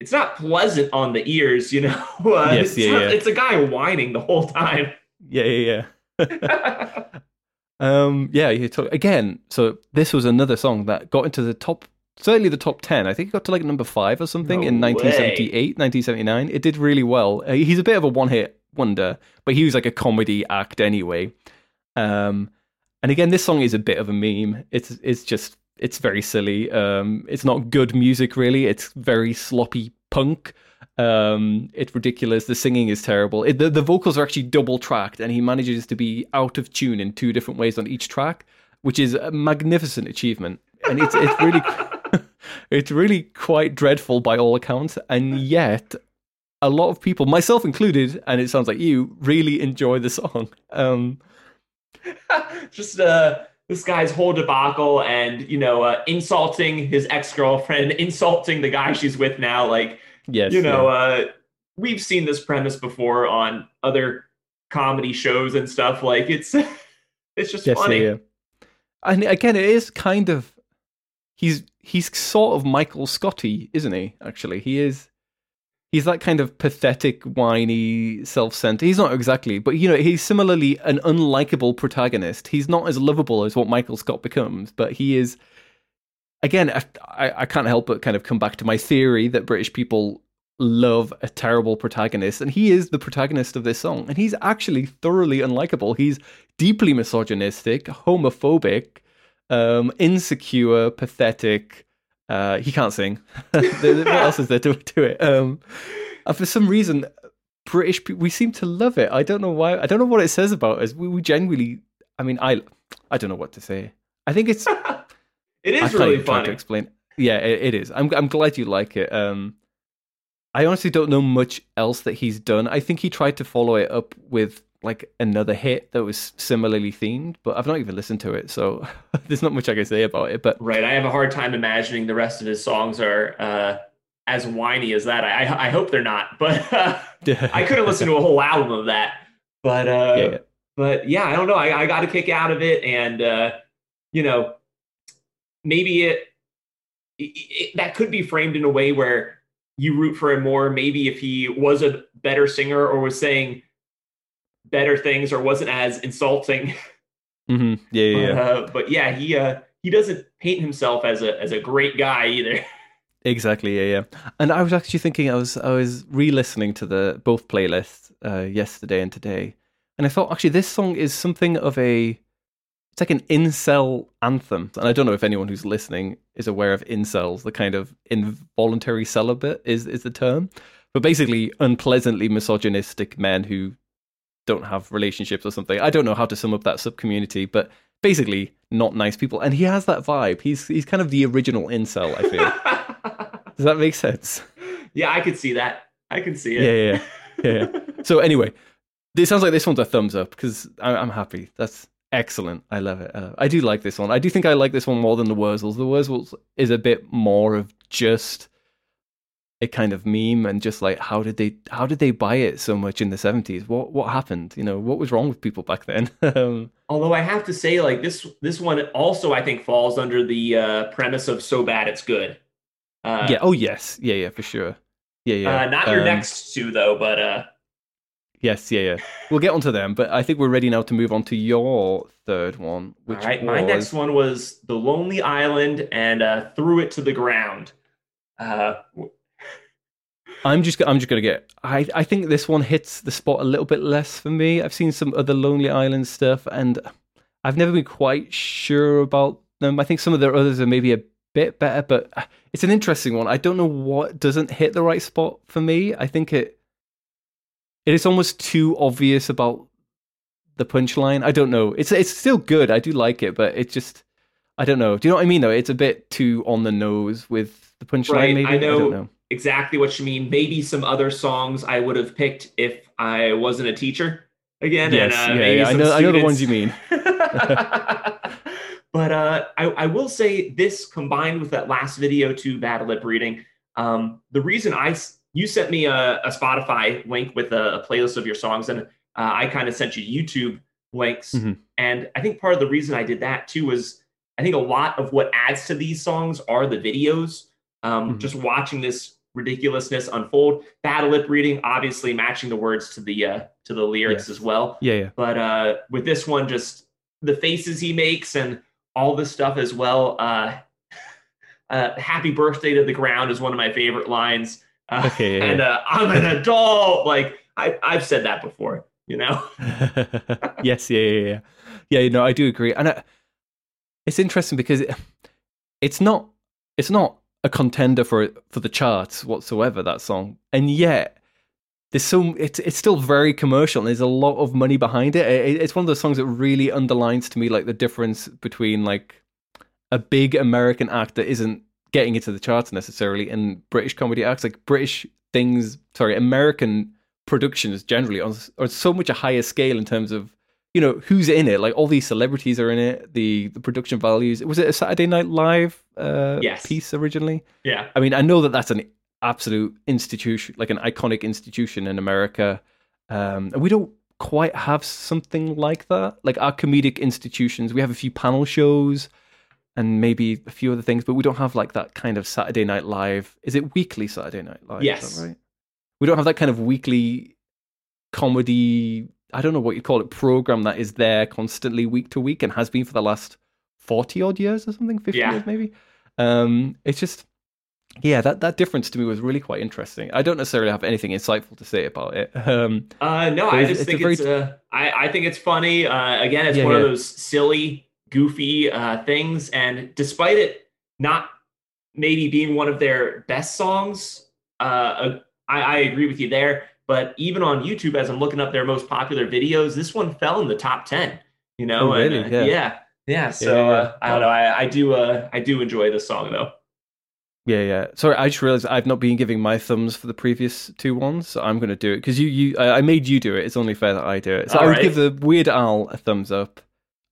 it's not pleasant on the ears. You know, uh, yes, yeah, not, yeah. It's a guy whining the whole time. Yeah, yeah, yeah. um, yeah, you talk again. So this was another song that got into the top certainly the top 10. I think it got to like number five or something No in way. 1978, 1979. It did really well. Uh, he's a bit of a one hit wonder, but he was like a comedy act anyway. Um, and again, this song is a bit of a meme. It's it's just it's very silly. Um, it's not good music really. It's very sloppy punk. Um, it's ridiculous. The singing is terrible. It, the the vocals are actually double tracked, and he manages to be out of tune in two different ways on each track, which is a magnificent achievement. And it's it's really it's really quite dreadful by all accounts, and yet a lot of people, myself included, and it sounds like you, really enjoy the song. Um, just uh this guy's whole debacle and you know uh, insulting his ex-girlfriend insulting the guy she's with now like yes, you know yeah. uh we've seen this premise before on other comedy shows and stuff like it's it's just yes, funny yeah, yeah. And again, it is kind of he's he's sort of Michael Scotty, isn't he? Actually, he is. He's that kind of pathetic, whiny, self-centered. He's not exactly, but you know, he's similarly an unlikable protagonist. He's not as lovable as what Michael Scott becomes, but he is. Again, I, I can't help but kind of come back to my theory that British people love a terrible protagonist, and he is the protagonist of this song, and he's actually thoroughly unlikable. He's deeply misogynistic, homophobic, um, insecure, pathetic. Uh, he can't sing. what else is there to do it? Um, and for some reason, British people we seem to love it. I don't know why. I don't know what it says about us. We, we genuinely. I mean, I I don't know what to say. I think it's. it is I really try to explain. Yeah, it, it is. I'm I'm glad you like it. Um, I honestly don't know much else that he's done. I think he tried to follow it up with like another hit that was similarly themed, but I've not even listened to it, so there's not much I can say about it. But right i have a hard time imagining the rest of his songs are uh as whiny as that i i, hope they're not but uh, i couldn't listen to a whole album of that but uh Yeah, yeah. but yeah i don't know i, I got a kick out of it and uh you know maybe it, it, it that could be framed in a way where you root for him more maybe if he was a better singer or was saying better things or wasn't as insulting hmm yeah, yeah, yeah. uh, but yeah he uh he doesn't paint himself as a as a great guy either Exactly, yeah, yeah. And I was actually thinking, I was I was re-listening to the both playlists uh, yesterday and today, and I thought actually this song is something of a it's like an incel anthem. And I don't know if anyone who's listening is aware of incels, the kind of involuntary celibate is is the term, but basically unpleasantly misogynistic men who don't have relationships or something. I don't know how to sum up that sub community, but basically not nice people. And he has that vibe. He's he's kind of the original incel. I feel. Does that make sense? yeah i could see that i can see it Yeah, yeah, yeah. yeah. so anyway, it sounds like this one's a thumbs up because I'm happy. That's excellent. I love it. Uh, I do like this one. I do think I like this one more than the Wurzels. The Wurzels is a bit more of just a kind of meme and just like how did they how did they buy it so much in the 70s? What what happened? You know, what was wrong with people back then? um, although i have to say like this this one also i think falls under the uh premise of so bad it's good uh yeah. Oh yes. Yeah. Yeah. For sure. Yeah. Yeah. uh, not your Um, next two though but uh Yes. Yeah. Yeah. We'll get onto them, but I think we're ready now to move on to your third one, which all right my next one was the lonely island and uh threw it to the ground uh I'm just I'm just gonna get. I I think this one hits the spot a little bit less for me. I've seen some other Lonely Island stuff, and I've never been quite sure about them. I think some of their others are maybe a bit better, but uh, it's an interesting one. I don't know what doesn't hit the right spot for me. I think it it is almost too obvious about the punchline. I don't know. It's it's still good. I do like it, but it just I don't know. Do you know what I mean? Though it's a bit too on the nose with the punchline. Right, maybe I know. don't know. Exactly what you mean maybe some other songs i would have picked if i wasn't a teacher again Yes, and uh, yeah, yeah. I know. I know the ones you mean. but uh, I, I will say this combined with that last video to Bad Lip Reading. Um, the reason I you sent me a, a Spotify link with a, a playlist of your songs, and uh, I kind of sent you YouTube links. Mhm. And I think part of the reason I did that too was I think a lot of what adds to these songs are the videos. Um, Mhm. Just watching this ridiculousness unfold. Bad Lip Reading, obviously matching the words to the uh, to the lyrics Yes. as well. Yeah, yeah. But uh, with this one, just the faces he makes and all this stuff as well. Uh, uh, "Happy Birthday to the Ground" is one of my favorite lines. Uh, Okay, yeah, and yeah. uh, I'm an adult. Like I, I've said that before. You know. yes, yeah, yeah, yeah. Yeah, no, I do agree, and I, it's interesting because it, it's not it's not a contender for for the charts whatsoever. That song, and yet there's so it's it's still very commercial, and there's a lot of money behind it. it. It's one of those songs that really underlines to me like the difference between like a big American act that isn't getting into the charts necessarily, and British comedy acts like British things. Sorry, American productions generally on, on so much a higher scale in terms of you know who's in it? Like all these celebrities are in it the the production values. Was it a saturday night live uh Yes. piece originally? Yeah. i mean i know that that's an absolute institution like an iconic institution in america um and we don't quite have something like that. Like our comedic institutions we have a few panel shows and maybe a few other things but we don't have like that kind of saturday night live. Is it weekly saturday night live? Yes. right? We don't have that kind of weekly comedy i don't know what you call it program that is there constantly week to week and has been for the last 40 odd years or something 50 Yeah. years maybe um it's just yeah that that difference to me was really quite interesting i don't necessarily have anything insightful to say about it um Uh, no, I just it's think very- it's uh, I, I think it's funny. Uh, again, it's Yeah, one of those silly, goofy uh, things, and despite it not maybe being one of their best songs, uh, uh, I, I agree with you there. But even on YouTube, as I'm looking up their most popular videos, this one fell in the top ten. You know, Oh, really? And, uh, Yeah. yeah, yeah. So Yeah, yeah, Uh, I don't know. I, I do. Uh, I do enjoy this song though. Yeah, yeah. Sorry, I just realized I've not been giving my thumbs for the previous two ones, so I'm going to do it because you, you, I I made you do it. It's only fair that I do it. So All I would right. give the Weird Al a thumbs up.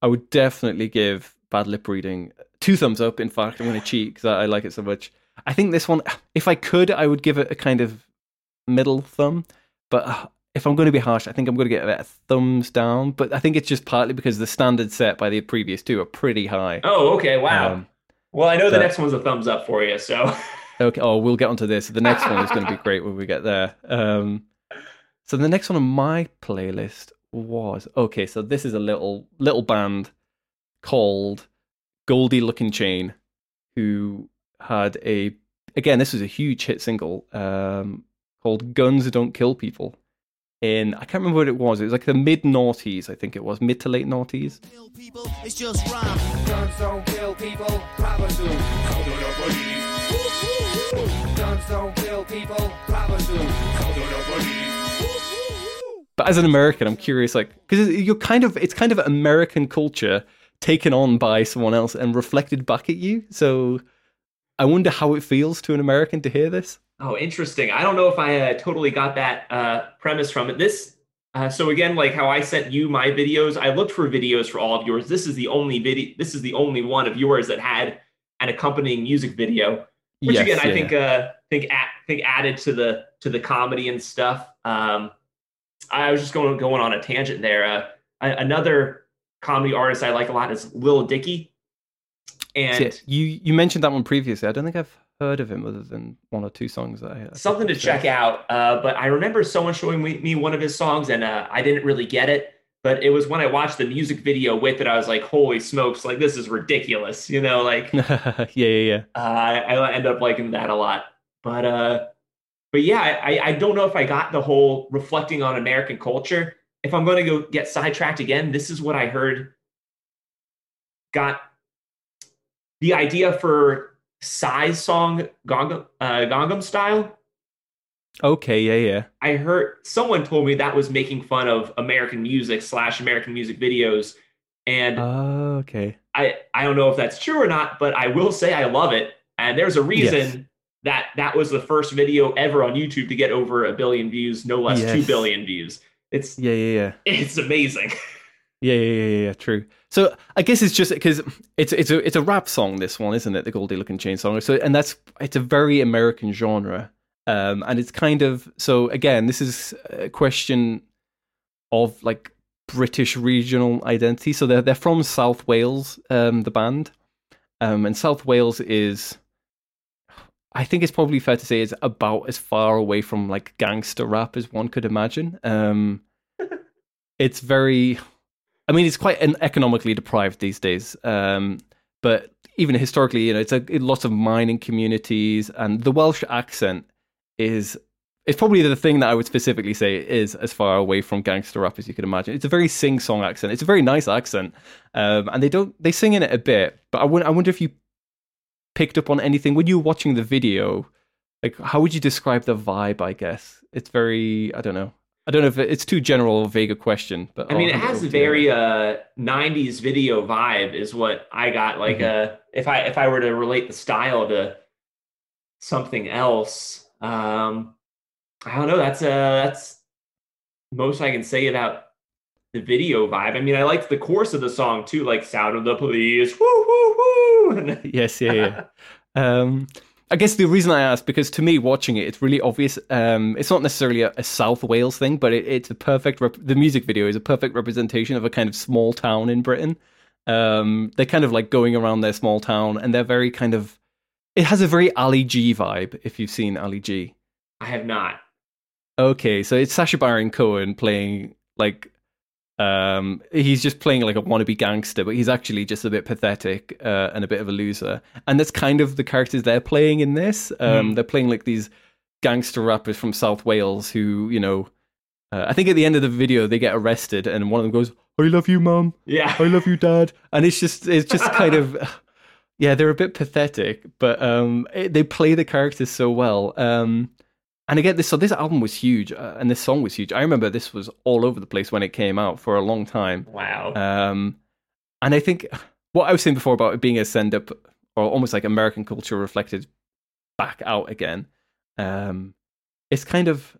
I would definitely give Bad Lip Reading two thumbs up. In fact, I'm going to cheat because I, I like it so much. I think this one, if I could, I would give it a kind of middle thumb. But uh, if I'm going to be harsh, I think I'm going to get a thumbs down. But I think it's just partly because the standards set by the previous two are pretty high. Oh, okay. Wow. Um, well, I know the next one's a thumbs up for you. So Okay. Oh, we'll get onto this. The next one is going to be great when we get there. Um, so the next one on my playlist was okay. So this is a little little band called Goldie Lookin Chain, who had a again. This was a huge hit single um, called "Guns Don't Kill People." In I can't remember what it was. It was like the mid noughties, I think it was mid to late noughties. people, it's just rhyme. Guns don't kill people, rappers do. So do the police. Guns don't kill people, rappers do. So do the police. But as an American, I'm curious, like, because you're kind of, it's kind of American culture taken on by someone else and reflected back at you. So I wonder how it feels to an American to hear this. Oh, interesting. I don't know if I uh, totally got that uh, premise from it. This, uh, so again, like how I sent you my videos, I looked for videos for all of yours. This is the only video. This is the only one of yours that had an accompanying music video, which Yes, again I think uh, think a- think added to the to the comedy and stuff. Um, I was just going going on a tangent there. Uh, another comedy artist I like a lot is Lil Dicky, and yeah. You you mentioned that one previously. I don't think I've heard of him other than one or two songs that I heard. something to check out. Uh, but I remember someone showing me, one of his songs, and uh, I didn't really get it. But it was when I watched the music video with it, I was like, "Holy smokes! Like this is ridiculous!" You know, like uh, yeah, yeah, yeah. I, I end up liking that a lot. But uh, but yeah, I, I don't know if I got the whole reflecting on American culture. If I'm going to go get sidetracked again, this is what I heard. Got the idea for Psy's song Gangnam, uh, Gangnam Style. Okay, yeah, yeah. I heard someone told me that was making fun of American music slash American music videos, and Oh, okay. I I don't know if that's true or not, but I will say I love it, and there's a reason Yes. that that was the first video ever on YouTube to get over a billion views, no less two Yes. billion views. It's Yeah, yeah, yeah. it's amazing. Yeah, yeah, yeah, yeah, true. So I guess it's just because it's it's a it's a rap song. This one, isn't it? The Goldie Lookin Chain song. So and that's it's a very American genre, um, and it's kind of so again. This is a question of like British regional identity. So they're they're from South Wales, um, the band, um, and South Wales is. I think it's probably fair to say it's about as far away from like gangster rap as one could imagine. Um, it's very I mean, it's quite economically deprived these days. Um, but even historically, you know, it's a it, lots of mining communities, and the Welsh accent is it's probably the thing that I would specifically say is as far away from gangster rap as you could imagine. It's a very sing song accent. It's a very nice accent, um, and they don't they sing in it a bit. But I wonder if you picked up on anything when you were watching the video. Like, how would you describe the vibe? I guess it's very I don't know. I don't know if it's too general or vague a question, but I mean, I'll it has a very uh, '90s video vibe, is what I got. Like, Mm-hmm. uh, if I if I were to relate the style to something else, um, I don't know. That's uh, that's most I can say about the video vibe. I mean, I liked the chorus of the song too, like "Sound of the Police," woo woo woo. Yes, yeah, yeah. um, I guess the reason I asked because to me, watching it, it's really obvious. Um, it's not necessarily a, a South Wales thing, but it, it's a perfect. Rep- the music video is a perfect representation of a kind of small town in Britain. Um, they're kind of like going around their small town, and they're very kind of. It has a very Ali G vibe. If you've seen Ali G, I have not. Okay, so it's Sacha Baron Cohen playing like um he's just playing like a wannabe gangster, but he's actually just a bit pathetic uh, and a bit of a loser. And that's kind of the characters they're playing in this. Um Hmm. they're playing like these gangster rappers from South Wales who, you know, uh, I think at the end of the video they get arrested and one of them goes, "I love you, mom. Yeah. I love you, dad." And it's just it's just kind of yeah, they're a bit pathetic, but um it, they play the characters so well. Um and again, this so this album was huge, uh, and this song was huge. I remember this was all over the place when it came out for a long time. Wow. Um, and I think what I was saying before about it being a send up, or almost like American culture reflected back out again, um, it's kind of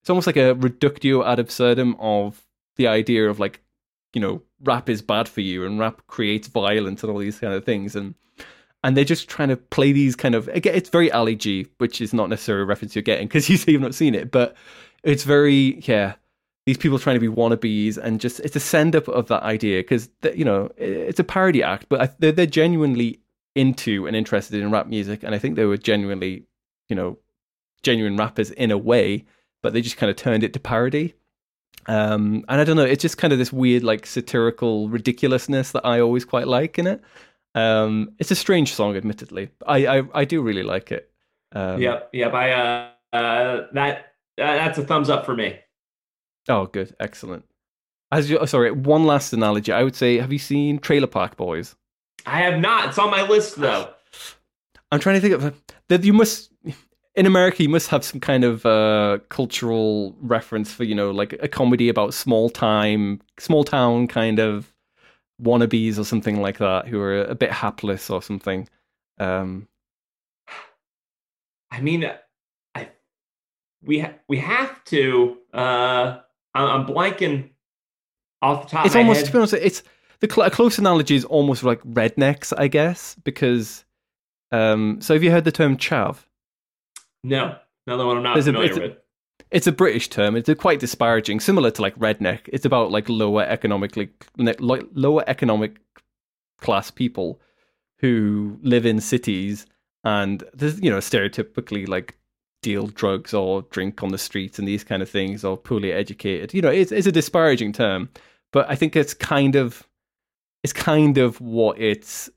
it's almost like a reductio ad absurdum of the idea of like you know rap is bad for you and rap creates violence and all these kind of things and and they're just trying to play these kind of again it's very Ali G which is not necessarily a reference you're getting because you say you've not seen it but it's very yeah these people trying to be wannabes and just it's a send up of that idea because you know it's a parody act but they're, they're genuinely into and interested in rap music and I think they were genuinely you know genuine rappers in a way but they just kind of turned it to parody um, and I don't know, it's just kind of this weird, like satirical ridiculousness that I always quite like in it. Um, it's a strange song, admittedly. I I, I do really like it. Um, yep. Yep. I uh, uh that uh, that's a thumbs up for me. Oh, good, excellent. As you, oh, sorry, one last analogy. I would say, have you seen Trailer Park Boys? I have not. It's on my list though. I'm trying to think of that. You must in America, you must have some kind of uh, cultural reference for you know, like a comedy about small time, small town kind of wannabes or something like that, who are a bit hapless or something. Um, I mean, I we ha- we have to. Uh, I'm blanking off the top. it's of my almost head. to be honest, it's the cl- a close analogy is almost like rednecks, I guess, because. Um, so have you heard the term chav? no another one I'm not There's familiar a- with. It's a British term. It's quite disparaging, similar to like redneck. It's about like lower economically, like lower economic class people who live in cities and there's you know stereotypically like deal drugs or drink on the streets and these kind of things or poorly educated. You know, it's it's a disparaging term, but I think it's kind of it's kind of what it's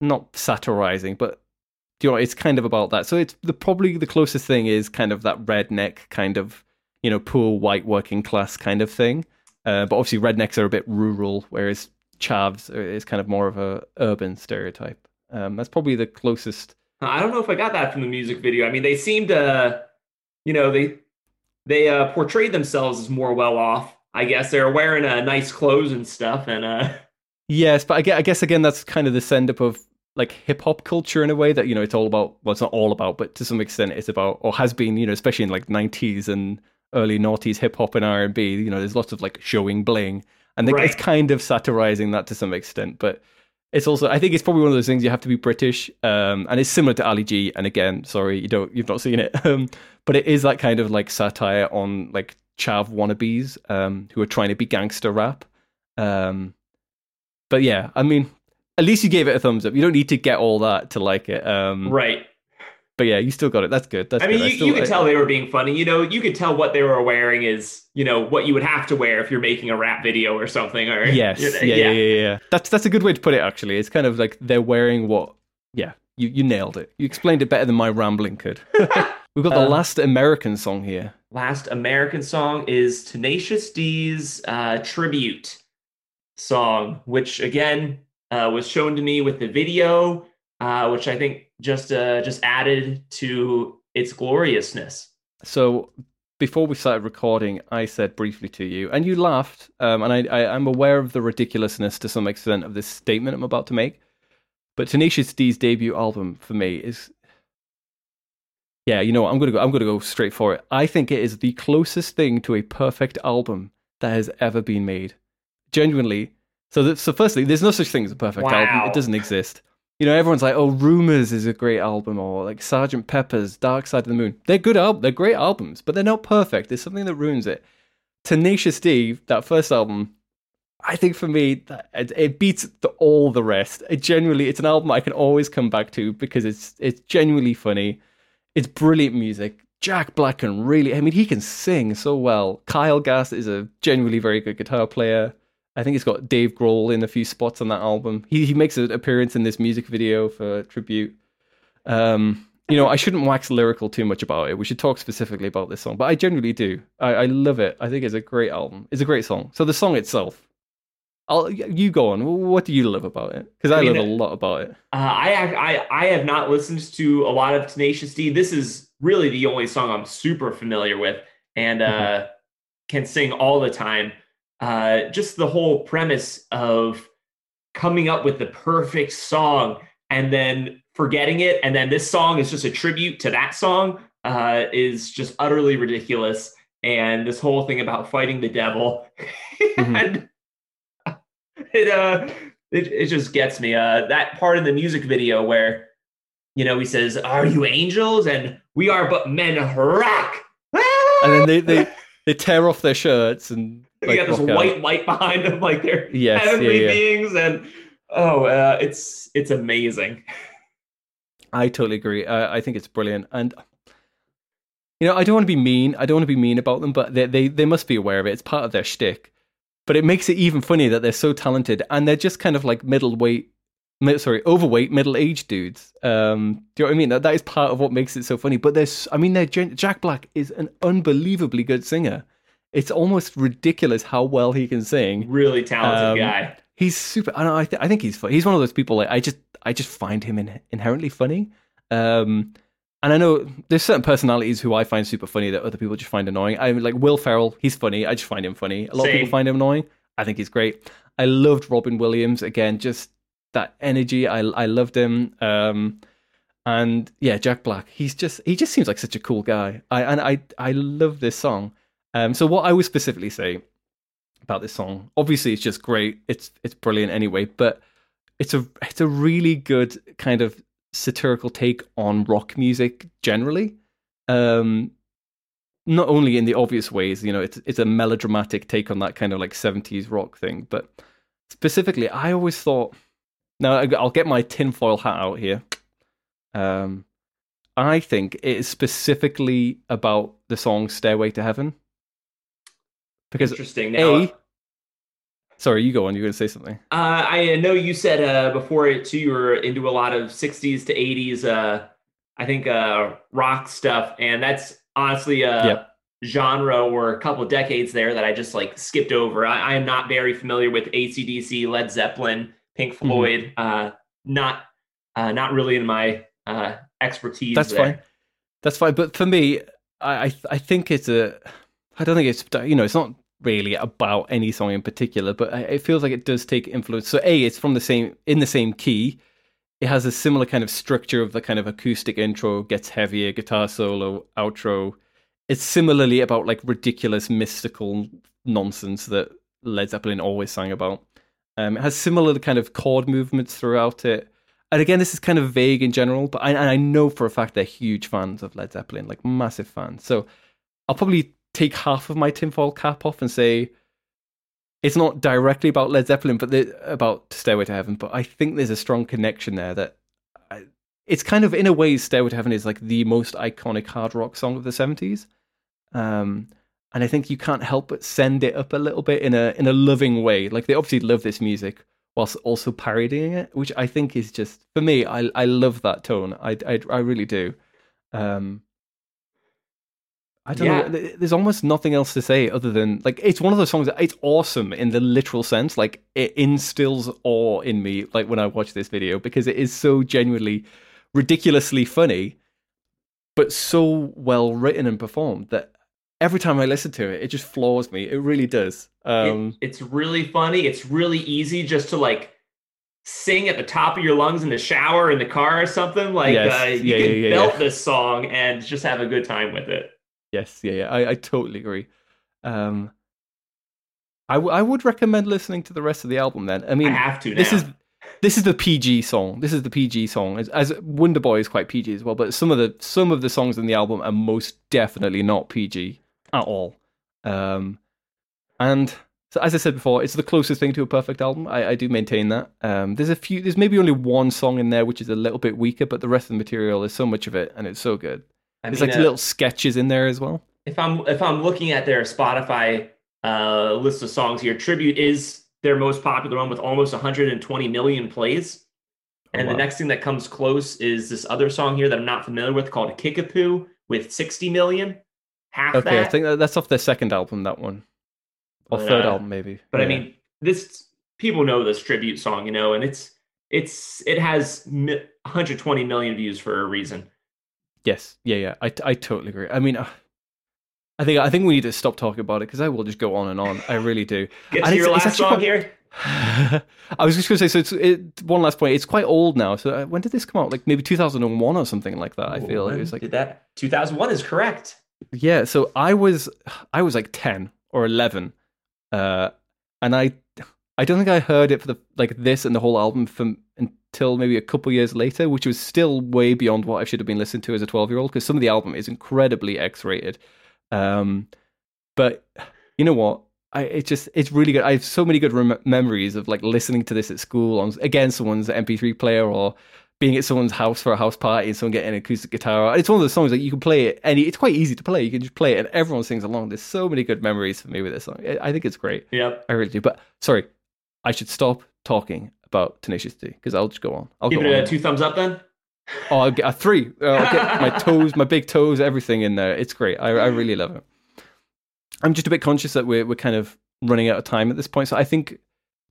not satirizing, but you know, it's kind of about that. So it's the probably the closest thing is kind of that redneck kind of, you know, poor white working class kind of thing. Uh, but obviously, rednecks are a bit rural, whereas chavs are, is kind of more of a urban stereotype. Um, that's probably the closest. I don't know if I got that from the music video. I mean, they seemed to, you know, they they uh, portrayed themselves as more well off. I guess they're wearing uh, nice clothes and stuff, and uh, Yes, but I guess, I guess again that's kind of the send up of like hip hop culture in a way that you know it's all about. Well, it's not all about, but to some extent it's about or has been. You know, especially in like nineties and early noughties hip hop and R and B. You know, there's lots of like showing bling, and they, it's kind of satirizing that to some extent. But it's also, I think it's probably one of those things you have to be British, um, and it's similar to Ali G. And again, sorry, you don't, you've not seen it, um, but it is that kind of like satire on like chav wannabes um, who are trying to be gangster rap. Um, but yeah, I mean, at least you gave it a thumbs up. You don't need to get all that to like it. Um, right. but yeah, you still got it. That's good. That's I mean, good. you, still, you could I- tell they were being funny. You know, you could tell what they were wearing is, you know, what you would have to wear if you're making a rap video or something. Or Yes. you know, yeah, yeah, yeah, yeah. That's that's a good way to put it. Actually, it's kind of like they're wearing what. Yeah, you you nailed it. You explained it better than my rambling could. We've got the Uh, last American song here. Last American song is Tenacious D's uh, tribute song, which again uh, was shown to me with the video, uh, which I think just uh, just added to its gloriousness. So before we started recording, I said briefly to you, and you laughed. Um, and I, I, I'm aware of the ridiculousness to some extent of this statement I'm about to make. But Tenacious D's debut album for me is, yeah, you know, what, I'm gonna go. I'm gonna go straight for it. I think it is the closest thing to a perfect album that has ever been made. Genuinely. So, that, so firstly, there's no such thing as a perfect album. It doesn't exist. You know, everyone's like, "Oh, Rumors is a great album," or like Sergeant Pepper's Dark Side of the Moon. They're good albums. They're great albums, but they're not perfect. There's something that ruins it. Tenacious D, that first album, I think for me, that- it, it beats the, all the rest. It genuinely, it's an album I can always come back to because it's it's genuinely funny. It's brilliant music. Jack Black can really, I mean, he can sing so well. Kyle Gass is a genuinely very good guitar player. I think it's got Dave Grohl in a few spots on that album. He he makes an appearance in this music video for tribute. Um, you know, I shouldn't wax lyrical too much about it. We should talk specifically about this song, but I generally do. I, I love it. I think it's a great album. It's a great song. So the song itself, I'll you go on. What do you love about it? Because I, I mean, love a lot about it. Uh, I, I I have not listened to a lot of Tenacious D. This is really the only song I'm super familiar with and uh, Mm-hmm. can sing all the time. Uh, just the whole premise of coming up with the perfect song and then forgetting it, and then this song is just a tribute to that song uh, is just utterly ridiculous. And this whole thing about fighting the devil, Mhm. and it uh it, it just gets me. Uh, that part in the music video where, you know, he says, "Are you angels?" and "We are but men rock." And then they they, they tear off their shirts and like, got this walk out. white light behind them, like they're Yes, heavenly yeah, yeah. beings, and oh, uh, it's it's amazing. I totally agree. I, I think it's brilliant, and you know, I don't want to be mean. I don't want to be mean about them, but they they they must be aware of it. It's part of their shtick. But it makes it even funnier that they're so talented, and they're just kind of like middleweight, mi- sorry, overweight, middle-aged dudes. Um, do you know what I mean? That that is part of what makes it so funny. But there's, I mean, they're Jack Black is an unbelievably good singer. It's almost ridiculous how well he can sing Really talented Um, guy. he's super. I, know, I, th- I think he's fu- he's one of those people. Like I just I just find him in, inherently funny. Um, and I know there's certain personalities who I find super funny that other people just find annoying. I mean, like Will Ferrell, he's funny. I just find him funny. A lot of people find him annoying. I think he's great. I loved Robin Williams again. Just that energy. I I loved him. Um, and yeah, Jack Black. He's just he just seems like such a cool guy. I and I I love this song. Um, so what I would specifically say about this song, obviously it's just great. It's it's brilliant anyway, but it's a it's a really good kind of satirical take on rock music generally. Um, not only in the obvious ways, you know, it's it's a melodramatic take on that kind of like seventies rock thing, but specifically, I always thought. Now I'll get my tinfoil hat out here. Um, I think it is specifically about the song "Stairway to Heaven" because Interesting. Now, a. Sorry, you go on. You're going to say something. Uh, I know you said uh, before it too, you were into a lot of 60s to 80s, uh, I think, uh, rock stuff. And that's honestly a Yep. genre or a couple decades there that I just like skipped over. I, I am not very familiar with ACDC, Led Zeppelin, Pink Mm-hmm. Floyd. Uh, not, uh, not really in my uh, expertise. That's there. fine. That's fine. But for me, I I, I think it's a. I don't think it's you know it's not really about any song in particular, but it feels like it does take influence. So a, it's from the same in the same key. It has a similar kind of structure of the kind of acoustic intro, gets heavier, guitar solo, outro. It's similarly about like ridiculous mystical nonsense that Led Zeppelin always sang about. Um, it has similar kind of chord movements throughout it. And again, this is kind of vague in general, but I, I know for a fact they're huge fans of Led Zeppelin, like massive fans. So I'll probably take half of my tinfoil cap off and say it's not directly about Led Zeppelin, but about Stairway to Heaven. But I think there's a strong connection there that I, it's kind of in a way, "Stairway to Heaven" is like the most iconic hard rock song of the seventies. Um, and I think you can't help but send it up a little bit in a in a loving way. Like they obviously love this music whilst also parodying it, which I think is just for me. I I love that tone. I I, I really do. Um, I don't Yeah. know. There's almost nothing else to say other than like it's one of those songs. That, it's awesome in the literal sense. Like it instills awe in me. Like when I watch this video because it is so genuinely ridiculously funny, but so well written and performed that every time I listen to it, it just floors me. It really does. It- Um, it's really funny. It's really easy just to like sing at the top of your lungs in the shower, in the car, or something. Like Yes. uh, you Yeah, can yeah, yeah, belt this song and just have a good time with it. Yes, yeah, yeah. I, I totally agree. Um, I, w- I would recommend listening to the rest of the album. Then I mean, I have to now. this is this is the PG song. This is the PG song. As, as Wonder Boy is quite PG as well, but some of the some of the songs in the album are most definitely not PG at all. Um, and so as I said before, it's the closest thing to a perfect album. I, I do maintain that. Um, there's a few. There's maybe only one song in there which is a little bit weaker, but the rest of the material is so much of it, and it's so good. I There's mean, like uh, little sketches in there as well. if I'm if I'm looking at their Spotify uh, list of songs here, Tribute is their most popular one with almost 120 million plays. And wow. the next thing that comes close is this other song here that I'm not familiar with called Kickapoo with 60 million. Half Okay, that. I think that's off their second album. That one, or But, third uh, album maybe. But I mean, this people know this tribute song, you know, and it's it's it has 120 million views for a reason. Yes, yeah, yeah. I, I totally agree. I mean, uh, I think I think we need to stop talking about it because I will just go on and on. I really do. Get And to your last song quite- here. I was just going to say. So it's it, one last point. It's quite old now. So uh, when did this come out? Like maybe two thousand and one or something like that. I feel it was like did that 2001 is correct. yeah. So I was I was like ten or eleven, uh, and I I don't think I heard it for the like this and the whole album from until maybe a couple years later, which was still way beyond what I should have been listening to as a twelve year old because some of the album is incredibly X rated. Um, but you know what? I it's just it's really good. I have so many good rem- memories of like listening to this at school on again someone's MP3 player or being at someone's house for a house party and someone getting an acoustic guitar. It's one of those songs that you can play it and it's quite easy to play. You can just play it and everyone sings along. There's so many good memories for me with this song. I- I think it's great. Yep. I really do. But sorry, I should stop talking about Tenacious D because I'll just go on. I'll Give it a two thumbs up then. Oh, I'll get a three. Uh, I'll get my toes, my big toes, everything in there. It's great. I, I really love it. I'm just a bit conscious that we're we're kind of running out of time at this point. So I think,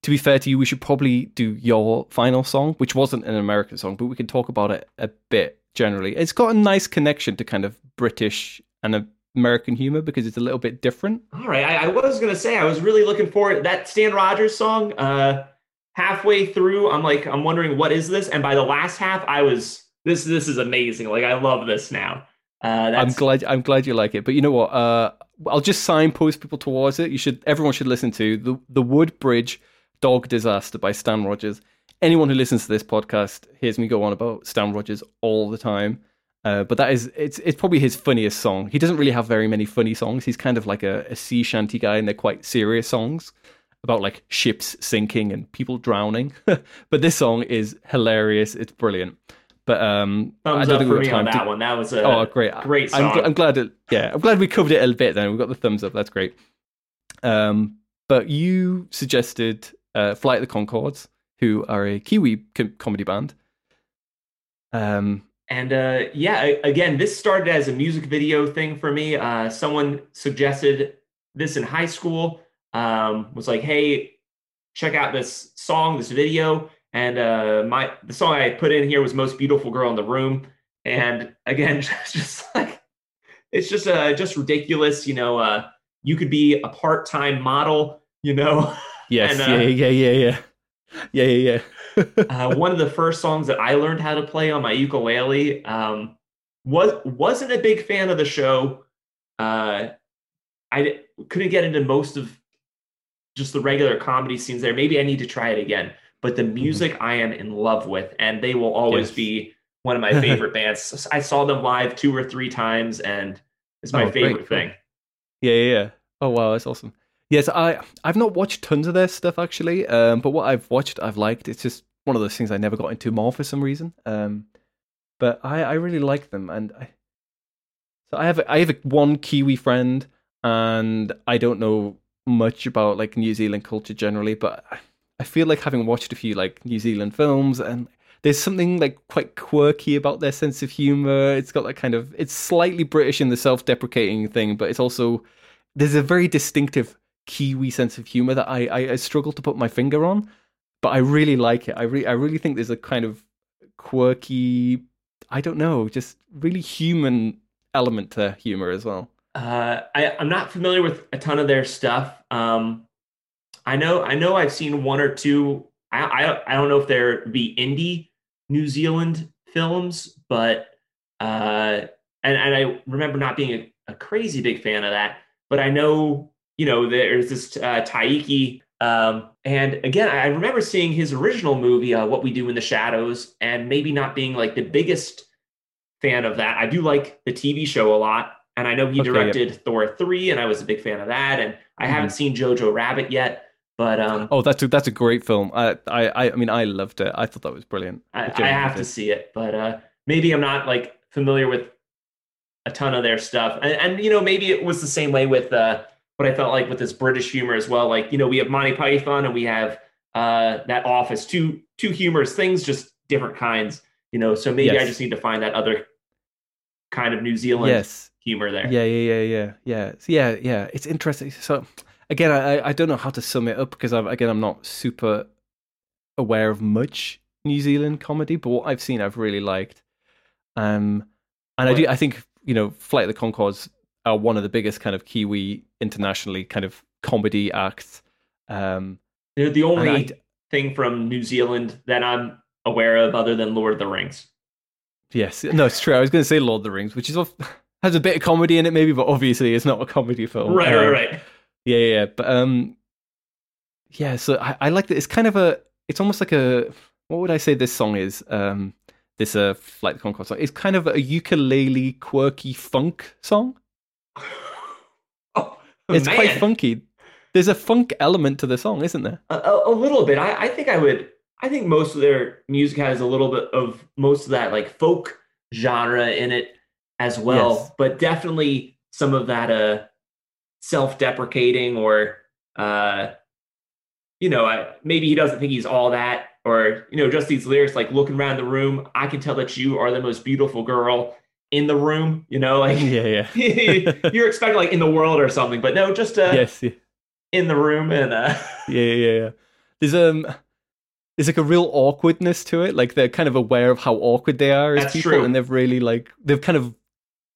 to be fair to you, we should probably do your final song, which wasn't an American song, but we can talk about it a bit generally. It's got a nice connection to kind of British and American humor because it's a little bit different. All right. I, I was gonna say I was really looking forward that Stan Rogers song. Uh, halfway through, I'm like, I'm wondering what is this, and by the last half, I was this. This is amazing. Like I love this now. Uh, I'm glad. I'm glad you like it. But you know what? Uh, I'll just signpost people towards it. You should. Everyone should listen to the the Wood Bridge Dog Disaster by Stan Rogers. Anyone who listens to this podcast hears me go on about Stan Rogers all the time. Uh, but that is it's it's probably his funniest song. He doesn't really have very many funny songs. He's kind of like a, a sea shanty guy, and they're quite serious songs about like ships sinking and people drowning. but this song is hilarious. It's brilliant. But um, I thumbs don't up think for we've me on that to one. That was a Oh, great! great I'm, song. gl- I'm glad. It, yeah, I'm glad we covered it a bit. Then we've got the thumbs up. That's great. Um, but you suggested uh, Flight of the Conchords, who are a Kiwi com- comedy band. Um, And uh, yeah, again, this started as a music video thing for me. Uh, someone suggested this in high school. Um, was like, "Hey, check out this song, this video." And uh, my the song I put in here was "Most Beautiful Girl in the Room." And again, just, just like it's just uh, just ridiculous. You know, uh, you could be a part time model. You know, yes, And, uh, yeah, yeah, yeah, yeah, yeah, yeah, yeah. Uh, one of the first songs that I learned how to play on my ukulele. Um, was wasn't a big fan of the show. Uh, I couldn't get into most of just the regular comedy scenes there. Maybe I need to try it again. But the music I am in love with, and they will always Yes. be one of my favorite bands. I saw them live two or three times, and it's my Oh, favorite cool. thing. Yeah, yeah, yeah. Oh wow, that's awesome. Yes, I I've not watched tons of their stuff actually, um, but what I've watched, I've liked. It's just one of those things I never got into more for some reason. Um, but I, I really like them, and I, so I have a, I have a, one Kiwi friend, and I don't know much about like New Zealand culture generally, but I- feel like having watched a few like New Zealand films, and there's something like quite quirky about their sense of humor. It's got that kind of it's slightly British in the self-deprecating thing, but it's also there's a very distinctive Kiwi sense of humor that I, I, I struggle to put my finger on, but I really like it. I really I really think there's a kind of quirky, I don't know, just really human element to humor as well. Uh, I, I'm not familiar with a ton of their stuff. Um, I know I know I've seen one or two. I I, I don't know if they're be indie New Zealand films, but uh, and and I remember not being a, a crazy big fan of that. But I know you know there's this uh, Taika. Um, and again, I remember seeing his original movie, uh, What We Do in the Shadows, and maybe not being like the biggest fan of that. I do like the TV show a lot, and I know he Okay, directed Thor three, and I was a big fan of that. And I haven't seen Jojo Rabbit yet, but um, Oh, that's a, that's a great film. I, I I I mean I loved it. I thought that was brilliant. I, I have to see it. But uh, maybe I'm not like familiar with a ton of their stuff, and, and you know maybe it was the same way with uh, what I felt like with this British humor as well. Like you know we have Monty Python and we have uh, that Office, two two humorous things, just different kinds. You know, so maybe I just need to find that other kind of New Zealand Yes. humor there. Yeah, yeah, yeah, yeah, yeah, So, yeah, yeah. It's interesting. So again, I I don't know how to sum it up because I'm again I'm not super aware of much New Zealand comedy, but what I've seen I've really liked. Um, and I do I think you know Flight of the Conchords are one of the biggest kind of Kiwi internationally kind of comedy acts. Um, They're the only I- thing from New Zealand that I'm aware of other than Lord of the Rings. Yes, no, it's true. I was going to say Lord of the Rings, which is of- has a bit of comedy in it, maybe, but obviously it's not a comedy film. Right, right, Um, right. Yeah, yeah, yeah. But um, yeah. So I, I like that. It's kind of a. It's almost like a. What would I say this song is? Um, this uh, Flight the Conchords song. It's kind of a ukulele quirky funk song. Oh, It's man. quite funky. There's a funk element to the song, isn't there? A, a, a little bit. I, I think I would. I think most of their music has a little bit of most of that like folk genre in it as well, Yes. but definitely some of that uh self-deprecating or uh you know I, maybe he doesn't think he's all that or you know just these lyrics like looking around the room I can tell that you are the most beautiful girl in the room you know like yeah, yeah. you're expecting like in the world or something but no just uh yes, yeah. in the room and uh yeah, yeah, yeah. There's um, there's like a real awkwardness to it. Like they're kind of aware of how awkward they are as That's people, true. and they've really like they've kind of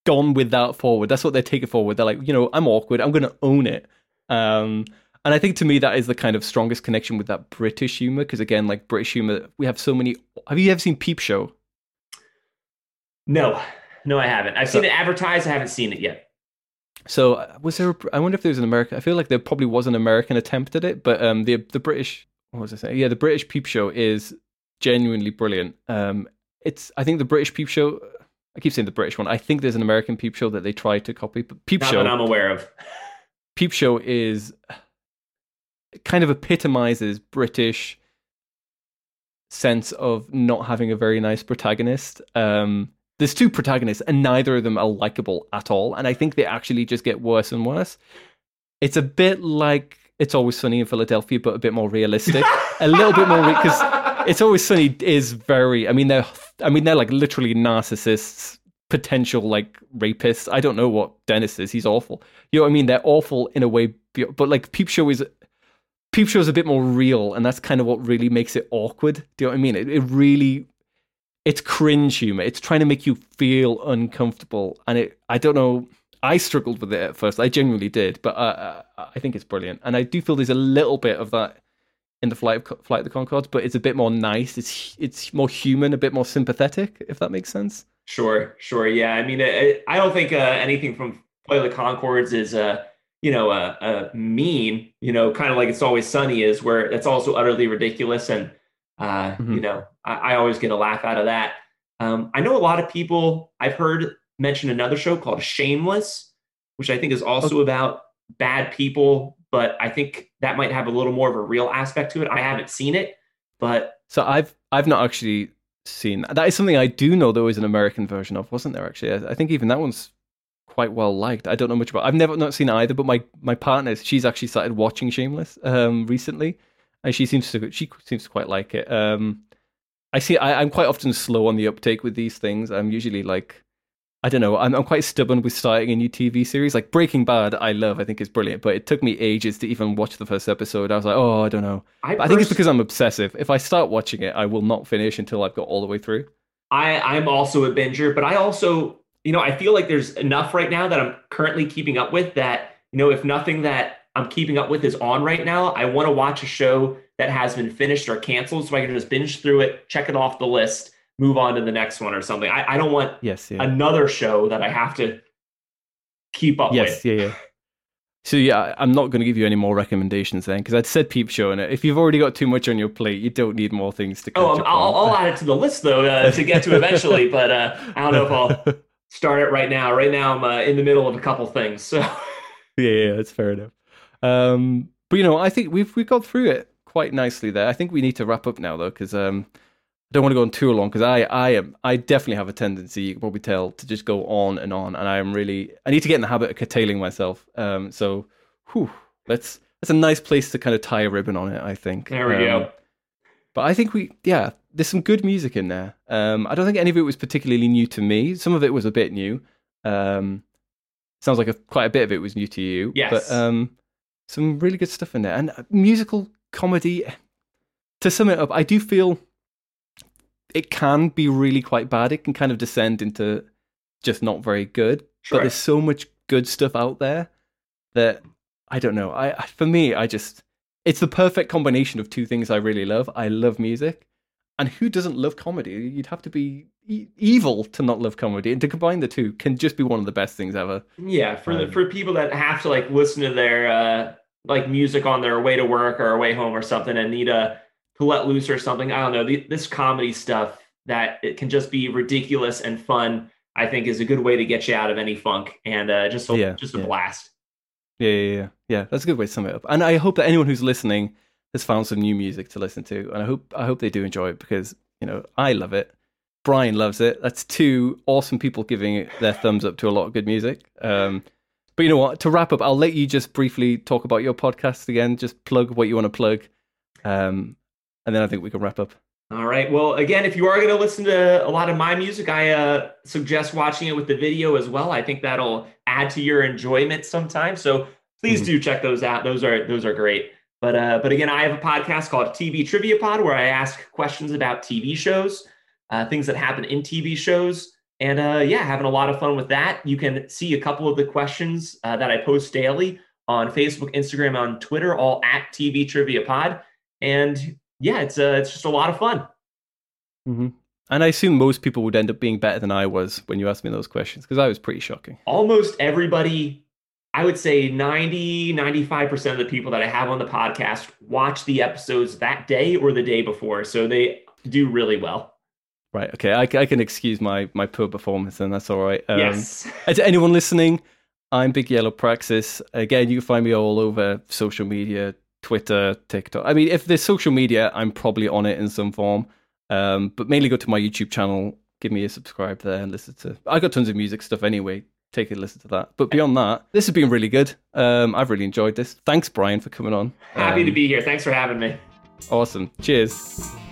gone with that forward. That's what they're taking forward. They're like, you know, I'm awkward. I'm going to own it. Um, and I think to me that is the kind of strongest connection with that British humor because again, like British humor, we have so many. Have you ever seen Peep Show? No, no, I haven't. I've So- seen it advertised. I haven't seen it yet. So was there? A, I wonder if there was an American. I feel like there probably was an American attempt at it, but um, the the British. What was I saying? Yeah, the British Peep Show is genuinely brilliant. Um, it's. I think the British Peep Show. I keep saying the British one. I think there's an American Peep Show that they tried to copy, but Peep Not Show. I'm aware of. Peep Show is kind of epitomizes British sense of not having a very nice protagonist. Um, there's two protagonists, and neither of them are likable at all. And I think they actually just get worse and worse. It's a bit like It's Always Sunny in Philadelphia, but a bit more realistic. a little bit more because It's Always Sunny is very. I mean, they're. I mean, they're like literally narcissists, potential like rapists. I don't know what Dennis is. He's awful. You know what I mean? They're awful in a way, but like Peep Show is. Peep Show is a bit more real, and that's kind of what really makes it awkward. Do you know what I mean? It, it really, it's cringe humor. It's trying to make you feel uncomfortable, and it. I don't know. I struggled with it at first. I genuinely did, but uh, uh, I think it's brilliant, and I do feel there's a little bit of that in the flight of flight of the Conchords, but it's a bit more nice. It's it's more human, a bit more sympathetic, if that makes sense. Sure, sure. Yeah. I mean, I, I don't think uh, anything from Play the Conchords is, uh, you know, a, uh, mean, you know, kind of like It's Always Sunny is, where it's also utterly ridiculous. And, uh, Mhm. you know, I, I always get a laugh out of that. Um, I know a lot of people I've heard mention another show called Shameless, which I think is also about bad people, but I think that might have a little more of a real aspect to it. I haven't seen it, but So I've I've not actually seen. That is something I do know there was an American version of, wasn't there? Actually, I, I think even that one's quite well liked. I don't know much about. I've never not seen either, but my my partner, she's actually started watching Shameless um, recently, and she seems to she seems to quite like it. Um, I see. I, I'm quite often slow on the uptake with these things. I'm usually like I don't know. I'm, I'm quite stubborn with starting a new TV series. Like Breaking Bad, I love. I think it's brilliant, but it took me ages to even watch the first episode. I was like, oh, I don't know. I, I think it's because I'm obsessive. If I start watching it, I will not finish until I've got all the way through. I I'm also a binger, but I also you know I feel like there's enough right now that I'm currently keeping up with that you know if nothing that I'm keeping up with is on right now, I want to watch a show that has been finished or canceled so I can just binge through it, check it off the list, move on to the next one or something. I, I don't want Yes, yeah, another show that I have to keep up yes, with. yeah, yeah. So yeah, I'm not going to give you any more recommendations then, because I'd said Peep Show, and if you've already got too much on your plate, you don't need more things to. Catch Oh, I'll. I'll add it to the list though uh, to get to eventually, but uh, I don't know if I'll start it right now. Right now, I'm uh, in the middle of a couple things, so yeah, yeah, that's fair enough. Um, but you know, I think we've we've got through it quite nicely there. I think we need to wrap up now though, because um, I don't want to go on too long because I I am I definitely have a tendency you can probably tell to just go on and on, and I am really I need to get in the habit of curtailing myself. Um, so, whew, let's that's a nice place to kind of tie a ribbon on it. I think there we Um, go. But I think we, yeah, there's some good music in there. Um, I don't think any of it was particularly new to me. Some of it was a bit new. Um, sounds like a, quite a bit of it was new to you. Yes. But um, some really good stuff in there. And uh, musical comedy, to sum it up, I do feel it can be really quite bad. It can kind of descend into just not very good. Sure. But there's so much good stuff out there that I don't know. I for me, I just it's the perfect combination of two things I really love. I love music, and who doesn't love comedy? You'd have to be e- evil to not love comedy, and to combine the two can just be one of the best things ever. Yeah, for the Um, for people that have to like listen to their uh like music on their way to work or way home or something and need a to let loose or something. I don't know. The, this comedy stuff that it can just be ridiculous and fun. I think is a good way to get you out of any funk and uh, just a, Yeah, just a yeah. blast. Yeah, yeah, yeah, yeah. That's a good way to sum it up. And I hope that anyone who's listening has found some new music to listen to, and I hope I hope they do enjoy it because you know I love it. Brian loves it. That's two awesome people giving their thumbs up to a lot of good music. Um, but you know what? To wrap up, I'll let you just briefly talk about your podcast again. Just plug what you want to plug, um, and then I think we can wrap up. All right. Well, again, if you are going to listen to a lot of my music, I uh, suggest watching it with the video as well. I think that'll add to your enjoyment sometimes. So please Mhm. do check those out. Those are those are great. But uh, but again, I have a podcast called TV Trivia Pod where I ask questions about TV shows, uh, things that happen in TV shows, and uh, yeah, having a lot of fun with that. You can see a couple of the questions uh, that I post daily on Facebook, Instagram, on Twitter, all at TV Trivia Pod. And yeah, it's uh, it's just a lot of fun. Mm-hmm. And I assume most people would end up being better than I was when you asked me those questions because I was pretty shocking. almost everybody i would say 90 95% of the people that i have on the podcast watch the episodes that day or the day before so they do really well Right. Okay. I, I can excuse my my poor performance, and that's all right. Um, yes to anyone listening, I'm Big Yellow Praxis. Again, you can find me all over social media, Twitter, TikTok. I mean, if there's social media, I'm probably on it in some form. Um, but mainly go to my YouTube channel, give me a subscribe there, and listen to. I got tons of music stuff anyway. Take a listen to that. But beyond that, this has been really good. Um, I've really enjoyed this. Thanks, Brian, for coming on. happy to Um, be here thanks for having me awesome. Cheers.